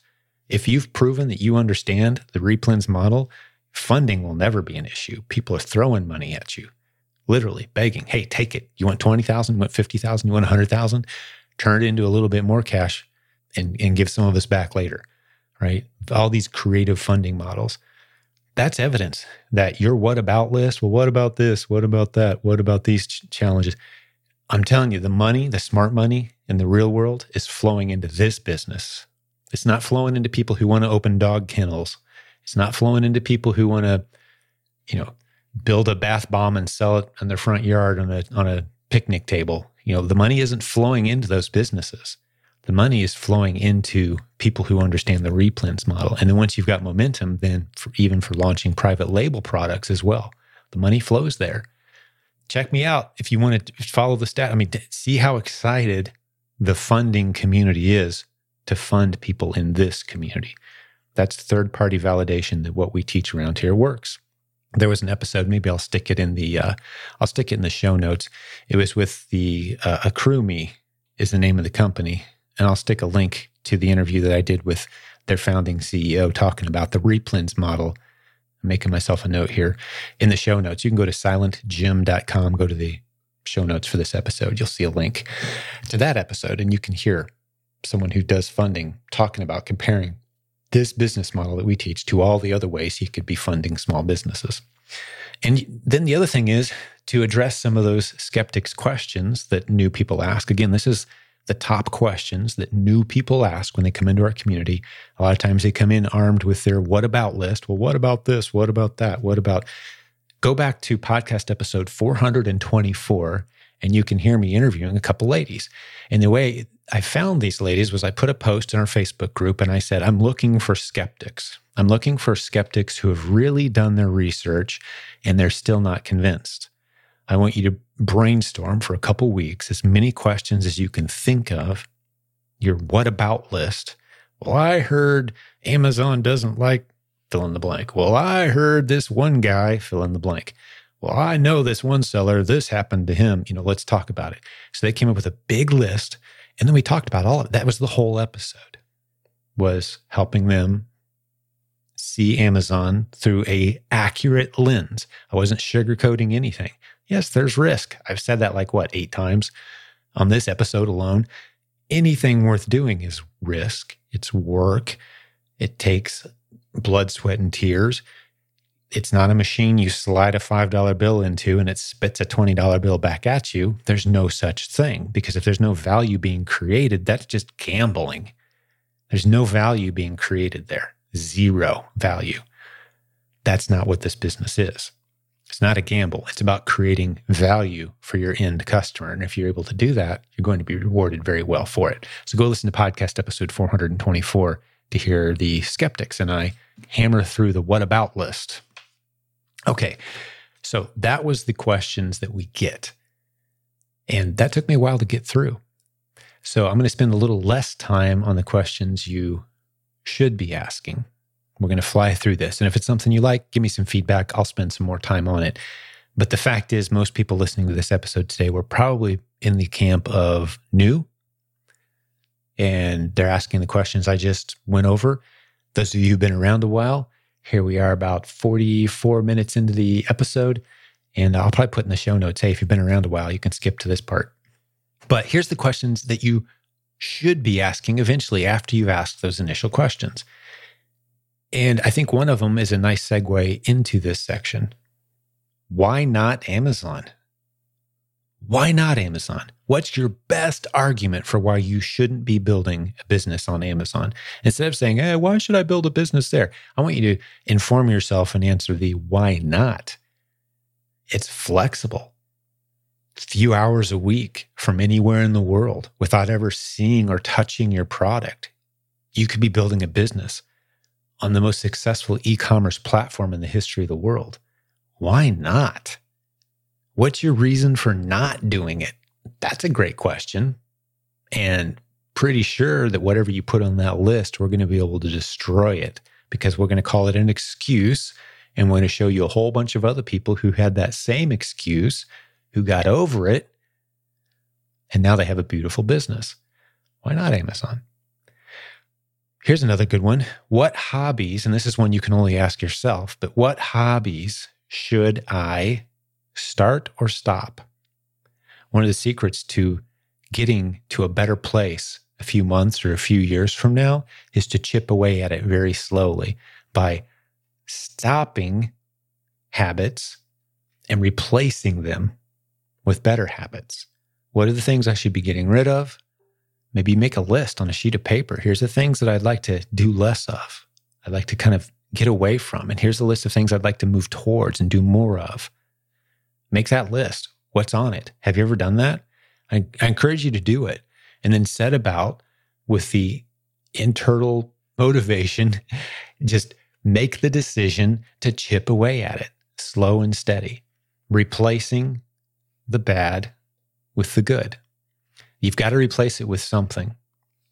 If you've proven that you understand the replens model, funding will never be an issue. People are throwing money at you, literally begging, hey, take it. You want 20,000, you want 50,000, you want 100,000? Turn it into a little bit more cash and, and give some of us back later, right? All these creative funding models that's evidence that your what about list, well, what about this? What about that? What about these ch- challenges? I'm telling you, the money, the smart money in the real world is flowing into this business. It's not flowing into people who want to open dog kennels. It's not flowing into people who want to, you know, build a bath bomb and sell it in their front yard on a on a picnic table. You know, the money isn't flowing into those businesses. The money is flowing into people who understand the replens model. And then once you've got momentum, then for, even for launching private label products as well, the money flows there. Check me out if you want to follow the stat. I mean, see how excited the funding community is to fund people in this community. That's third party validation that what we teach around here works. There was an episode, maybe I'll stick it in the uh, I'll stick it in the show notes. It was with the uh, Accrueme is the name of the company, and I'll stick a link to the interview that I did with their founding CEO talking about the replens model. I'm making myself a note here in the show notes. You can go to silentjim.com, go to the show notes for this episode. You'll see a link to that episode, and you can hear someone who does funding talking about comparing this business model that we teach to all the other ways he could be funding small businesses. And then the other thing is to address some of those skeptics' questions that new people ask. Again, this is the top questions that new people ask when they come into our community. A lot of times they come in armed with their what about list. Well, what about this? What about that? What about? Go back to podcast episode 424 and you can hear me interviewing a couple ladies. And the way I found these ladies was I put a post in our Facebook group and I said, I'm looking for skeptics. I'm looking for skeptics who have really done their research and they're still not convinced. I want you to brainstorm for a couple weeks as many questions as you can think of, your what about list. Well, I heard Amazon doesn't like fill in the blank. Well, I heard this one guy fill in the blank well, I know this one seller, this happened to him. You know, let's talk about it. So they came up with a big list. And then we talked about all of it. That was the whole episode, was helping them see Amazon through a accurate lens. I wasn't sugarcoating anything. Yes, there's risk. I've said that like what, eight times on this episode alone. Anything worth doing is risk. It's work. It takes blood, sweat, and tears it's not a machine you slide a $5 bill into and it spits a $20 bill back at you. There's no such thing because if there's no value being created, that's just gambling. There's no value being created there, zero value. That's not what this business is. It's not a gamble. It's about creating value for your end customer. And if you're able to do that, you're going to be rewarded very well for it. So go listen to podcast episode 424 to hear the skeptics and I hammer through the what about list Okay. So that was the questions that we get. And that took me a while to get through. So I'm going to spend a little less time on the questions you should be asking. We're going to fly through this. And if it's something you like, give me some feedback. I'll spend some more time on it. But the fact is, most people listening to this episode today were probably in the camp of new. And they're asking the questions I just went over. Those of you who've been around a while, here we are about 44 minutes into the episode. And I'll probably put in the show notes hey, if you've been around a while, you can skip to this part. But here's the questions that you should be asking eventually after you've asked those initial questions. And I think one of them is a nice segue into this section. Why not Amazon? Why not Amazon? What's your best argument for why you shouldn't be building a business on Amazon? Instead of saying, hey, why should I build a business there? I want you to inform yourself and answer the why not. It's flexible. Few hours a week from anywhere in the world without ever seeing or touching your product. You could be building a business on the most successful e commerce platform in the history of the world. Why not? What's your reason for not doing it? That's a great question. And pretty sure that whatever you put on that list, we're going to be able to destroy it because we're going to call it an excuse. And we're going to show you a whole bunch of other people who had that same excuse, who got over it. And now they have a beautiful business. Why not Amazon? Here's another good one. What hobbies, and this is one you can only ask yourself, but what hobbies should I start or stop. One of the secrets to getting to a better place a few months or a few years from now is to chip away at it very slowly by stopping habits and replacing them with better habits. What are the things I should be getting rid of? Maybe make a list on a sheet of paper. Here's the things that I'd like to do less of. I'd like to kind of get away from. And here's a list of things I'd like to move towards and do more of. Make that list. What's on it? Have you ever done that? I, I encourage you to do it and then set about with the internal motivation, just make the decision to chip away at it, slow and steady, replacing the bad with the good. You've got to replace it with something.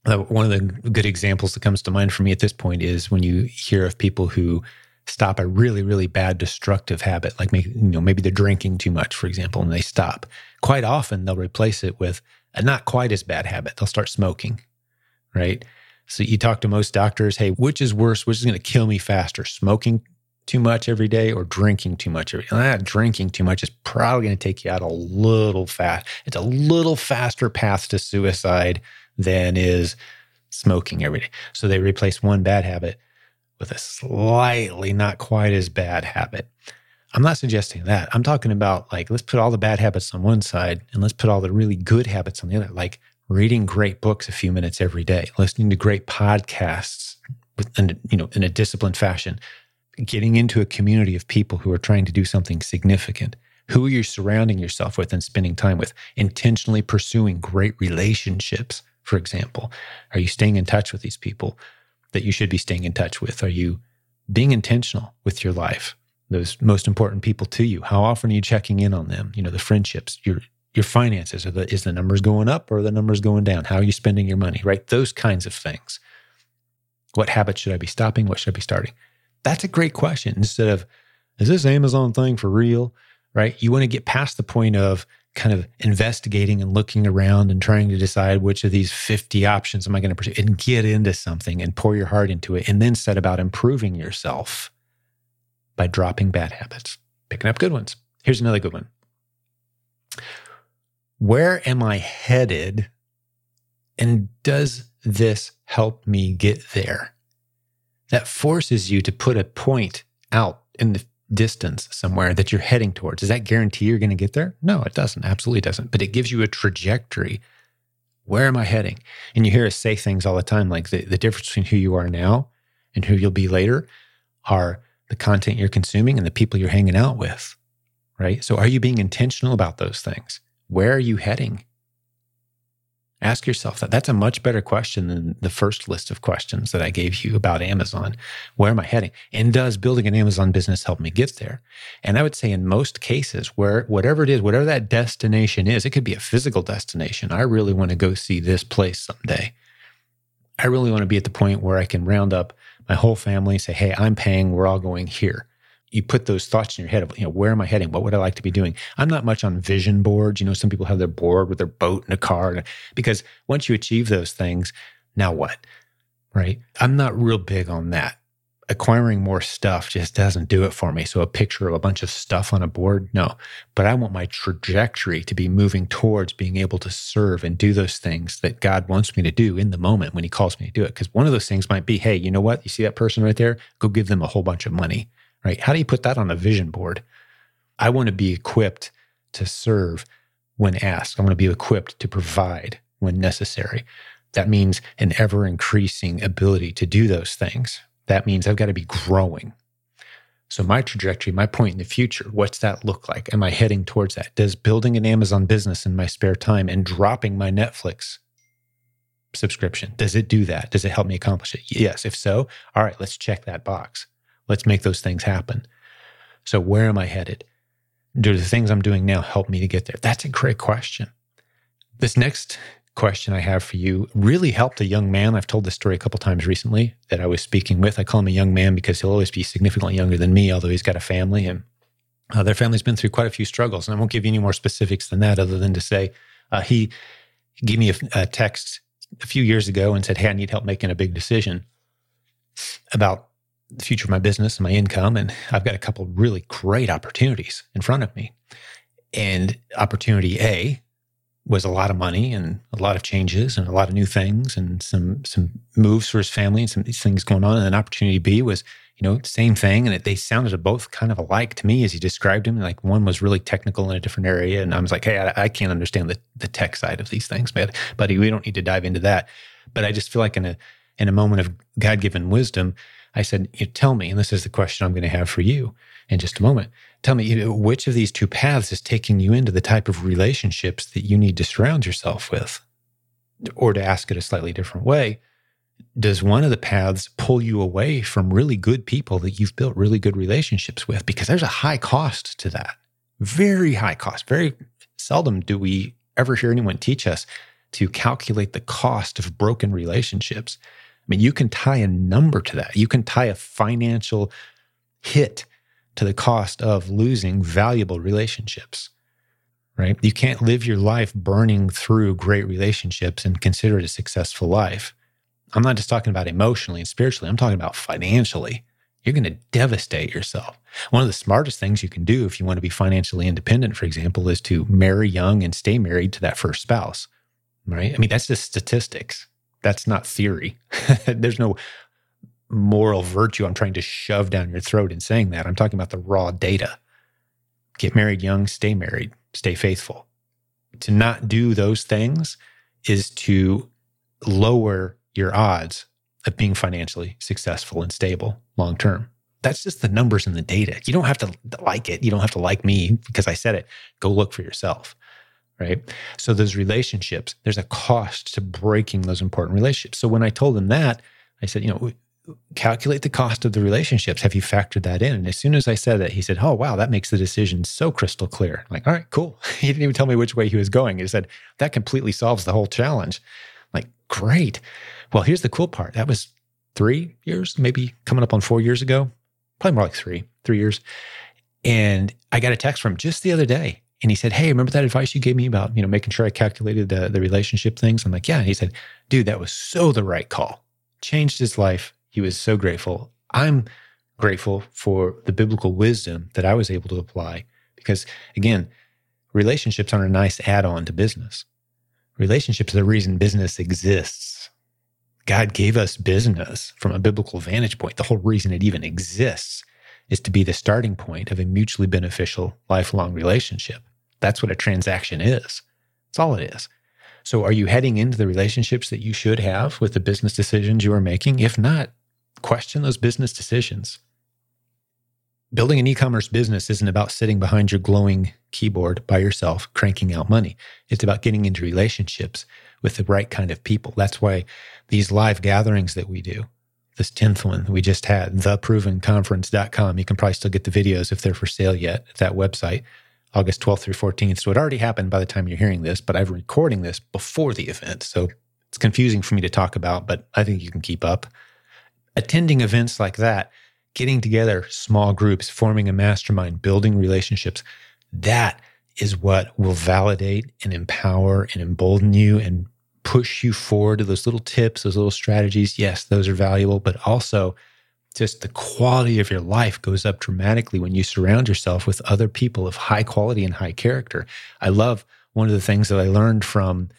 Uh, one of the good examples that comes to mind for me at this point is when you hear of people who stop a really, really bad destructive habit, like maybe, you know, maybe they're drinking too much, for example, and they stop. Quite often they'll replace it with a not quite as bad habit. They'll start smoking, right? So you talk to most doctors, hey, which is worse? Which is going to kill me faster? Smoking too much every day or drinking too much every day? Ah, drinking too much is probably going to take you out a little fast. It's a little faster path to suicide than is smoking every day. So they replace one bad habit with a slightly not quite as bad habit. I'm not suggesting that. I'm talking about like, let's put all the bad habits on one side and let's put all the really good habits on the other, like reading great books a few minutes every day, listening to great podcasts with, you know, in a disciplined fashion, getting into a community of people who are trying to do something significant. Who are you surrounding yourself with and spending time with? Intentionally pursuing great relationships, for example. Are you staying in touch with these people? That you should be staying in touch with? Are you being intentional with your life? Those most important people to you. How often are you checking in on them? You know, the friendships, your your finances. Are the, is the numbers going up or the numbers going down? How are you spending your money? Right? Those kinds of things. What habits should I be stopping? What should I be starting? That's a great question. Instead of, is this Amazon thing for real? Right? You want to get past the point of kind of investigating and looking around and trying to decide which of these 50 options am I going to pursue and get into something and pour your heart into it and then set about improving yourself by dropping bad habits, picking up good ones. Here's another good one. Where am I headed? And does this help me get there? That forces you to put a point out in the distance somewhere that you're heading towards. Does that guarantee you're going to get there? No, it doesn't. Absolutely doesn't. But it gives you a trajectory. Where am I heading? And you hear us say things all the time like the, the difference between who you are now and who you'll be later are the content you're consuming and the people you're hanging out with, right? So are you being intentional about those things? Where are you heading? Ask yourself that. That's a much better question than the first list of questions that I gave you about Amazon. Where am I heading? And does building an Amazon business help me get there? And I would say in most cases, where whatever it is, whatever that destination is, it could be a physical destination. I really want to go see this place someday. I really want to be at the point where I can round up my whole family and say, hey, I'm paying, we're all going here you put those thoughts in your head of, you know, where am I heading? What would I like to be doing? I'm not much on vision boards. You know, some people have their board with their boat and a car because once you achieve those things, now what? Right? I'm not real big on that. Acquiring more stuff just doesn't do it for me. So a picture of a bunch of stuff on a board, no. But I want my trajectory to be moving towards being able to serve and do those things that God wants me to do in the moment when He calls me to do it. Because one of those things might be, hey, you know what? You see that person right there? Go give them a whole bunch of money right? How do you put that on a vision board? I want to be equipped to serve when asked. I want to be equipped to provide when necessary. That means an ever increasing ability to do those things. That means I've got to be growing. So, my trajectory, my point in the future, what's that look like? Am I heading towards that? Does building an Amazon business in my spare time and dropping my Netflix subscription, does it do that? Does it help me accomplish it? Yes. If so, all right, let's check that box. Let's make those things happen. So, where am I headed? Do the things I'm doing now help me to get there? That's a great question. This next question I have for you really helped a young man. I've told this story a couple times recently that I was speaking with. I call him a young man because he'll always be significantly younger than me, although he's got a family and uh, their family's been through quite a few struggles. And I won't give you any more specifics than that, other than to say uh, he gave me a, a text a few years ago and said, Hey, I need help making a big decision about the future of my business and my income. And I've got a couple really great opportunities in front of me. And opportunity A was a lot of money and a lot of changes and a lot of new things and some some moves for his family and some these things going on. And then opportunity B was, you know, same thing. And it, they sounded both kind of alike to me as he described them. Like one was really technical in a different area. And I was like, hey, I, I can't understand the, the tech side of these things, man. Buddy, we don't need to dive into that. But I just feel like in a in a moment of God given wisdom, I said, you tell me, and this is the question I'm going to have for you in just a moment. Tell me, which of these two paths is taking you into the type of relationships that you need to surround yourself with? Or to ask it a slightly different way, does one of the paths pull you away from really good people that you've built really good relationships with? Because there's a high cost to that. Very high cost. Very seldom do we ever hear anyone teach us to calculate the cost of broken relationships. I mean, you can tie a number to that. You can tie a financial hit to the cost of losing valuable relationships, right? You can't live your life burning through great relationships and consider it a successful life. I'm not just talking about emotionally and spiritually, I'm talking about financially. You're going to devastate yourself. One of the smartest things you can do if you want to be financially independent, for example, is to marry young and stay married to that first spouse, right? I mean, that's just statistics. That's not theory. There's no moral virtue I'm trying to shove down your throat in saying that. I'm talking about the raw data. Get married young, stay married, stay faithful. To not do those things is to lower your odds of being financially successful and stable long term. That's just the numbers and the data. You don't have to like it. You don't have to like me because I said it. Go look for yourself. Right. So, those relationships, there's a cost to breaking those important relationships. So, when I told him that, I said, you know, calculate the cost of the relationships. Have you factored that in? And as soon as I said that, he said, Oh, wow, that makes the decision so crystal clear. I'm like, all right, cool. he didn't even tell me which way he was going. He said, That completely solves the whole challenge. I'm like, great. Well, here's the cool part. That was three years, maybe coming up on four years ago, probably more like three, three years. And I got a text from him just the other day. And he said, Hey, remember that advice you gave me about, you know, making sure I calculated the, the relationship things? I'm like, Yeah. And he said, Dude, that was so the right call. Changed his life. He was so grateful. I'm grateful for the biblical wisdom that I was able to apply because, again, relationships aren't a nice add on to business. Relationships are the reason business exists. God gave us business from a biblical vantage point. The whole reason it even exists is to be the starting point of a mutually beneficial lifelong relationship. That's what a transaction is. That's all it is. So, are you heading into the relationships that you should have with the business decisions you are making? If not, question those business decisions. Building an e commerce business isn't about sitting behind your glowing keyboard by yourself cranking out money. It's about getting into relationships with the right kind of people. That's why these live gatherings that we do, this 10th one we just had, theprovenconference.com, you can probably still get the videos if they're for sale yet at that website, August 12th through 14th. So it already happened by the time you're hearing this, but I'm recording this before the event. So it's confusing for me to talk about, but I think you can keep up. Attending events like that, getting together small groups, forming a mastermind, building relationships, that is what will validate and empower and embolden you and push you forward to those little tips, those little strategies. Yes, those are valuable, but also just the quality of your life goes up dramatically when you surround yourself with other people of high quality and high character. I love one of the things that I learned from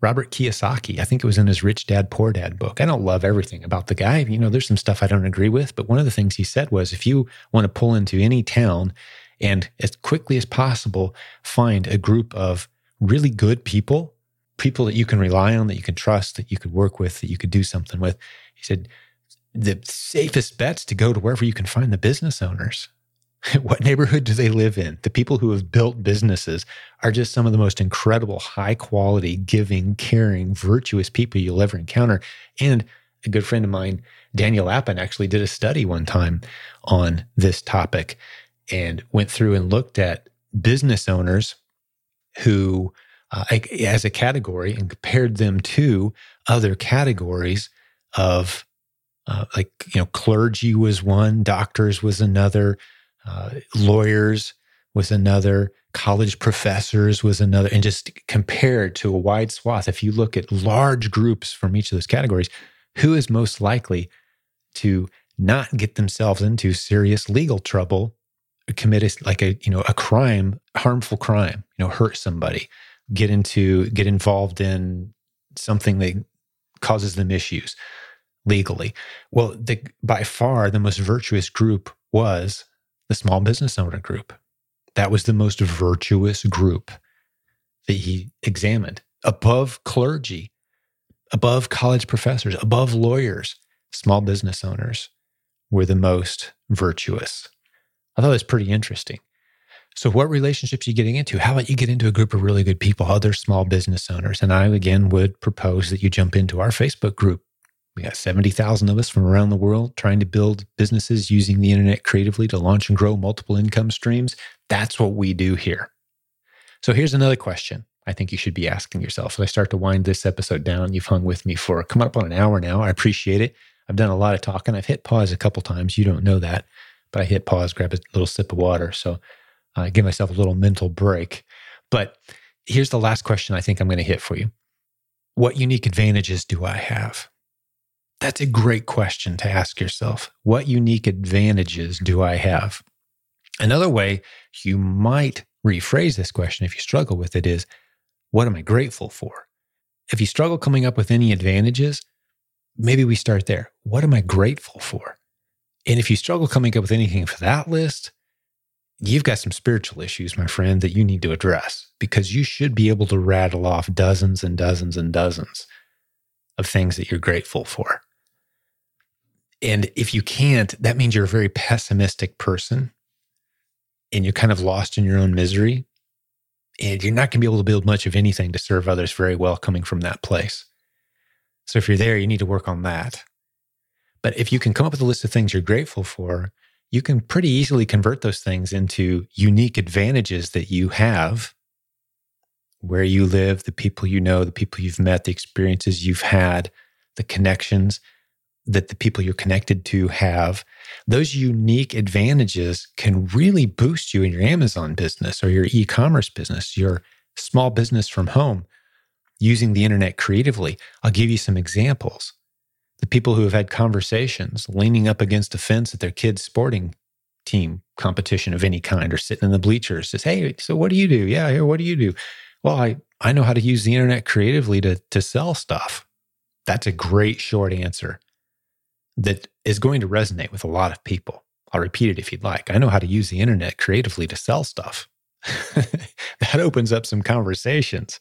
Robert Kiyosaki. I think it was in his Rich Dad Poor Dad book. I don't love everything about the guy. You know, there's some stuff I don't agree with, but one of the things he said was if you want to pull into any town and as quickly as possible find a group of really good people, people that you can rely on, that you can trust, that you could work with, that you could do something with. He said, the safest bets to go to wherever you can find the business owners what neighborhood do they live in? The people who have built businesses are just some of the most incredible, high quality, giving, caring, virtuous people you'll ever encounter. And a good friend of mine, Daniel Lapin, actually did a study one time on this topic and went through and looked at business owners who, uh, as a category, and compared them to other categories of uh, like you know clergy was one doctors was another uh, lawyers was another, college professors was another, and just compared to a wide swath, if you look at large groups from each of those categories, who is most likely to not get themselves into serious legal trouble, commit a, like a you know a crime, harmful crime, you know, hurt somebody, get into get involved in something that causes them issues legally. Well, the, by far the most virtuous group was the small business owner group. That was the most virtuous group that he examined above clergy, above college professors, above lawyers. Small business owners were the most virtuous. I thought it was pretty interesting. So, what relationships are you getting into? How about you get into a group of really good people, other small business owners? And I, again, would propose that you jump into our Facebook group. We got 70,000 of us from around the world trying to build businesses using the internet creatively to launch and grow multiple income streams. That's what we do here. So, here's another question I think you should be asking yourself. As I start to wind this episode down, you've hung with me for coming up on an hour now. I appreciate it. I've done a lot of talking. I've hit pause a couple times. You don't know that, but I hit pause, grab a little sip of water. So, uh, give myself a little mental break. But here's the last question I think I'm going to hit for you What unique advantages do I have? That's a great question to ask yourself. What unique advantages do I have? Another way you might rephrase this question if you struggle with it is what am I grateful for? If you struggle coming up with any advantages, maybe we start there. What am I grateful for? And if you struggle coming up with anything for that list, you've got some spiritual issues, my friend, that you need to address because you should be able to rattle off dozens and dozens and dozens of things that you're grateful for. And if you can't, that means you're a very pessimistic person and you're kind of lost in your own misery. And you're not going to be able to build much of anything to serve others very well coming from that place. So if you're there, you need to work on that. But if you can come up with a list of things you're grateful for, you can pretty easily convert those things into unique advantages that you have where you live, the people you know, the people you've met, the experiences you've had, the connections that the people you're connected to have. Those unique advantages can really boost you in your Amazon business or your e commerce business, your small business from home using the internet creatively. I'll give you some examples the people who have had conversations leaning up against a fence at their kids' sporting team competition of any kind or sitting in the bleachers says, Hey, so what do you do? Yeah, here, what do you do? Well, I, I know how to use the internet creatively to, to sell stuff. That's a great short answer that is going to resonate with a lot of people. I'll repeat it if you'd like. I know how to use the internet creatively to sell stuff. that opens up some conversations.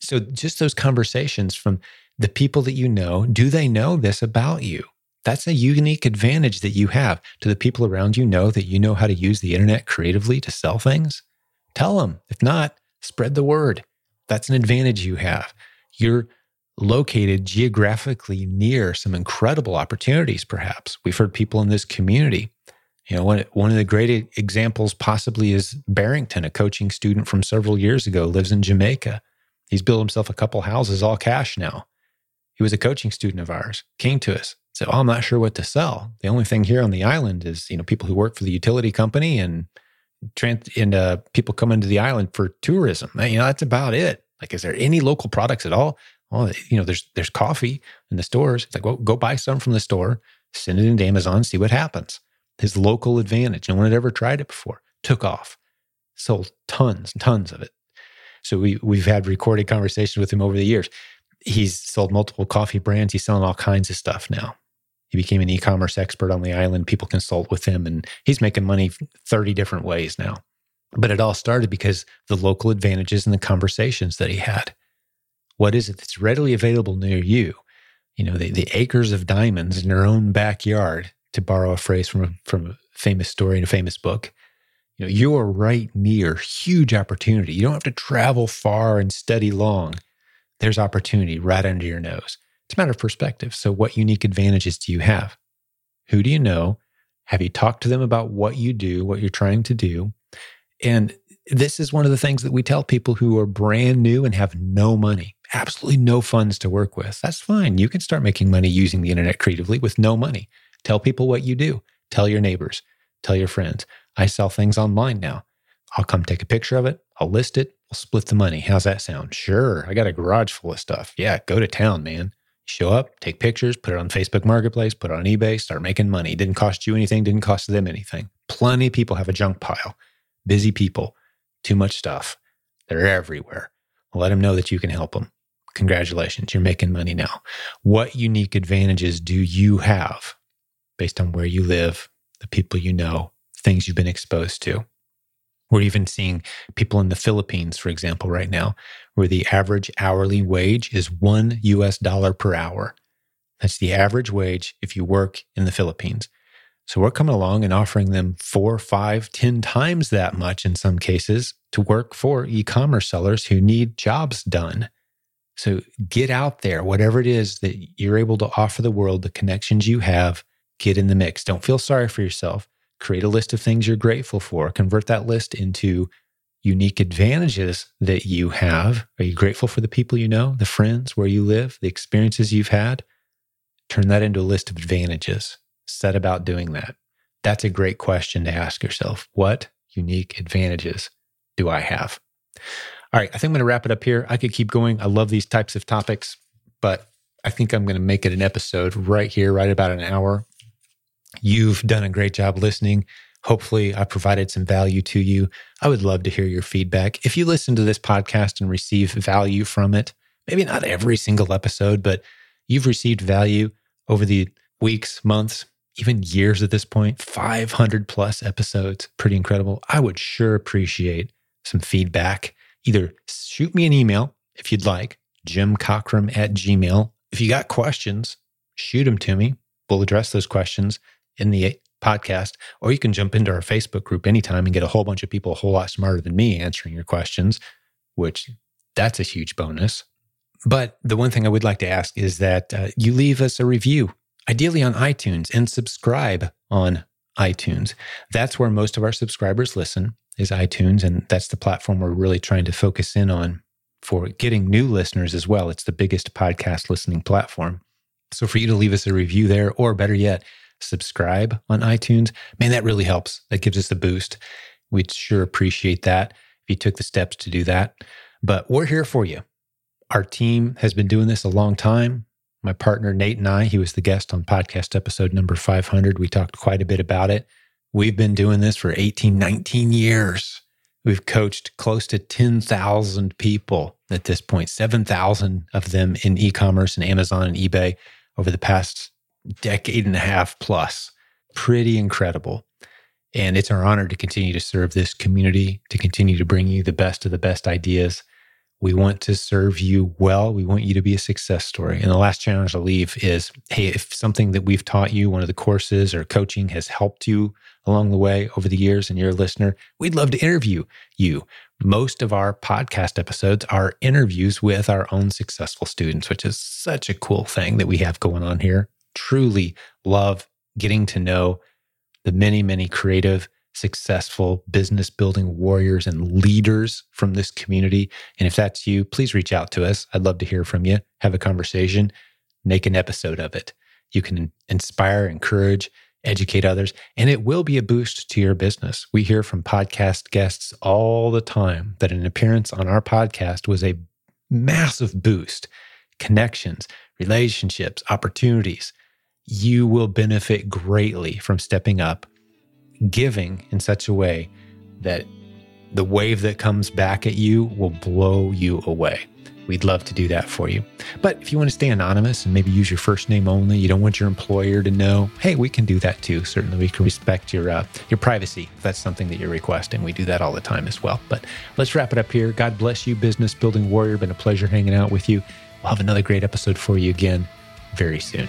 So, just those conversations from the people that you know, do they know this about you? That's a unique advantage that you have. Do the people around you know that you know how to use the internet creatively to sell things? Tell them. If not, spread the word. That's an advantage you have. You're located geographically near some incredible opportunities, perhaps. We've heard people in this community. You know, one, one of the great examples possibly is Barrington, a coaching student from several years ago, lives in Jamaica. He's built himself a couple houses all cash now. He was a coaching student of ours, came to us, said, Oh, I'm not sure what to sell. The only thing here on the island is, you know, people who work for the utility company and trans- and uh, people come into the island for tourism. You know, that's about it. Like, is there any local products at all? Well, you know, there's there's coffee in the stores. It's like, well, go buy some from the store, send it into Amazon, see what happens. His local advantage. No one had ever tried it before. Took off, sold tons and tons of it. So we we've had recorded conversations with him over the years he's sold multiple coffee brands. He's selling all kinds of stuff now. He became an e-commerce expert on the island. People consult with him and he's making money 30 different ways now. But it all started because the local advantages and the conversations that he had. What is it that's readily available near you? You know, the, the acres of diamonds in your own backyard, to borrow a phrase from a, from a famous story in a famous book. You know, you're right near huge opportunity. You don't have to travel far and study long there's opportunity right under your nose. It's a matter of perspective. So, what unique advantages do you have? Who do you know? Have you talked to them about what you do, what you're trying to do? And this is one of the things that we tell people who are brand new and have no money, absolutely no funds to work with. That's fine. You can start making money using the internet creatively with no money. Tell people what you do. Tell your neighbors. Tell your friends. I sell things online now. I'll come take a picture of it. I'll list it. We'll split the money. How's that sound? Sure. I got a garage full of stuff. Yeah, go to town, man. Show up, take pictures, put it on Facebook Marketplace, put it on eBay, start making money. Didn't cost you anything, didn't cost them anything. Plenty of people have a junk pile. Busy people, too much stuff. They're everywhere. Let them know that you can help them. Congratulations, you're making money now. What unique advantages do you have based on where you live, the people you know, things you've been exposed to? We're even seeing people in the Philippines, for example, right now, where the average hourly wage is one US dollar per hour. That's the average wage if you work in the Philippines. So we're coming along and offering them four, five, ten times that much in some cases to work for e commerce sellers who need jobs done. So get out there, whatever it is that you're able to offer the world, the connections you have, get in the mix. Don't feel sorry for yourself. Create a list of things you're grateful for. Convert that list into unique advantages that you have. Are you grateful for the people you know, the friends, where you live, the experiences you've had? Turn that into a list of advantages. Set about doing that. That's a great question to ask yourself. What unique advantages do I have? All right, I think I'm going to wrap it up here. I could keep going. I love these types of topics, but I think I'm going to make it an episode right here, right about an hour. You've done a great job listening. Hopefully, I provided some value to you. I would love to hear your feedback. If you listen to this podcast and receive value from it, maybe not every single episode, but you've received value over the weeks, months, even years at this point, 500 plus episodes, pretty incredible. I would sure appreciate some feedback. Either shoot me an email if you'd like, jimcockrum at gmail. If you got questions, shoot them to me. We'll address those questions in the podcast, or you can jump into our Facebook group anytime and get a whole bunch of people a whole lot smarter than me answering your questions, which that's a huge bonus. But the one thing I would like to ask is that uh, you leave us a review, ideally on iTunes, and subscribe on iTunes. That's where most of our subscribers listen, is iTunes. And that's the platform we're really trying to focus in on for getting new listeners as well. It's the biggest podcast listening platform. So for you to leave us a review there, or better yet, subscribe on iTunes, man, that really helps. That gives us a boost. We'd sure appreciate that if you took the steps to do that. But we're here for you. Our team has been doing this a long time. My partner, Nate, and I, he was the guest on podcast episode number 500. We talked quite a bit about it. We've been doing this for 18, 19 years. We've coached close to 10,000 people at this point, 7,000 of them in e commerce and Amazon and eBay over the past decade and a half plus. Pretty incredible. And it's our honor to continue to serve this community, to continue to bring you the best of the best ideas. We want to serve you well. We want you to be a success story. And the last challenge I'll leave is hey, if something that we've taught you, one of the courses or coaching has helped you along the way over the years and you're a listener, we'd love to interview you. Most of our podcast episodes are interviews with our own successful students, which is such a cool thing that we have going on here truly love getting to know the many, many creative, successful business building warriors and leaders from this community. And if that's you, please reach out to us. I'd love to hear from you, have a conversation, make an episode of it. You can inspire, encourage, educate others, and it will be a boost to your business. We hear from podcast guests all the time that an appearance on our podcast was a massive boost. Connections, relationships, opportunities you will benefit greatly from stepping up, giving in such a way that the wave that comes back at you will blow you away. We'd love to do that for you. But if you want to stay anonymous and maybe use your first name only, you don't want your employer to know, hey, we can do that too. Certainly, we can respect your uh, your privacy if that's something that you're requesting. We do that all the time as well. But let's wrap it up here. God bless you, business building warrior. Been a pleasure hanging out with you. We'll have another great episode for you again very soon.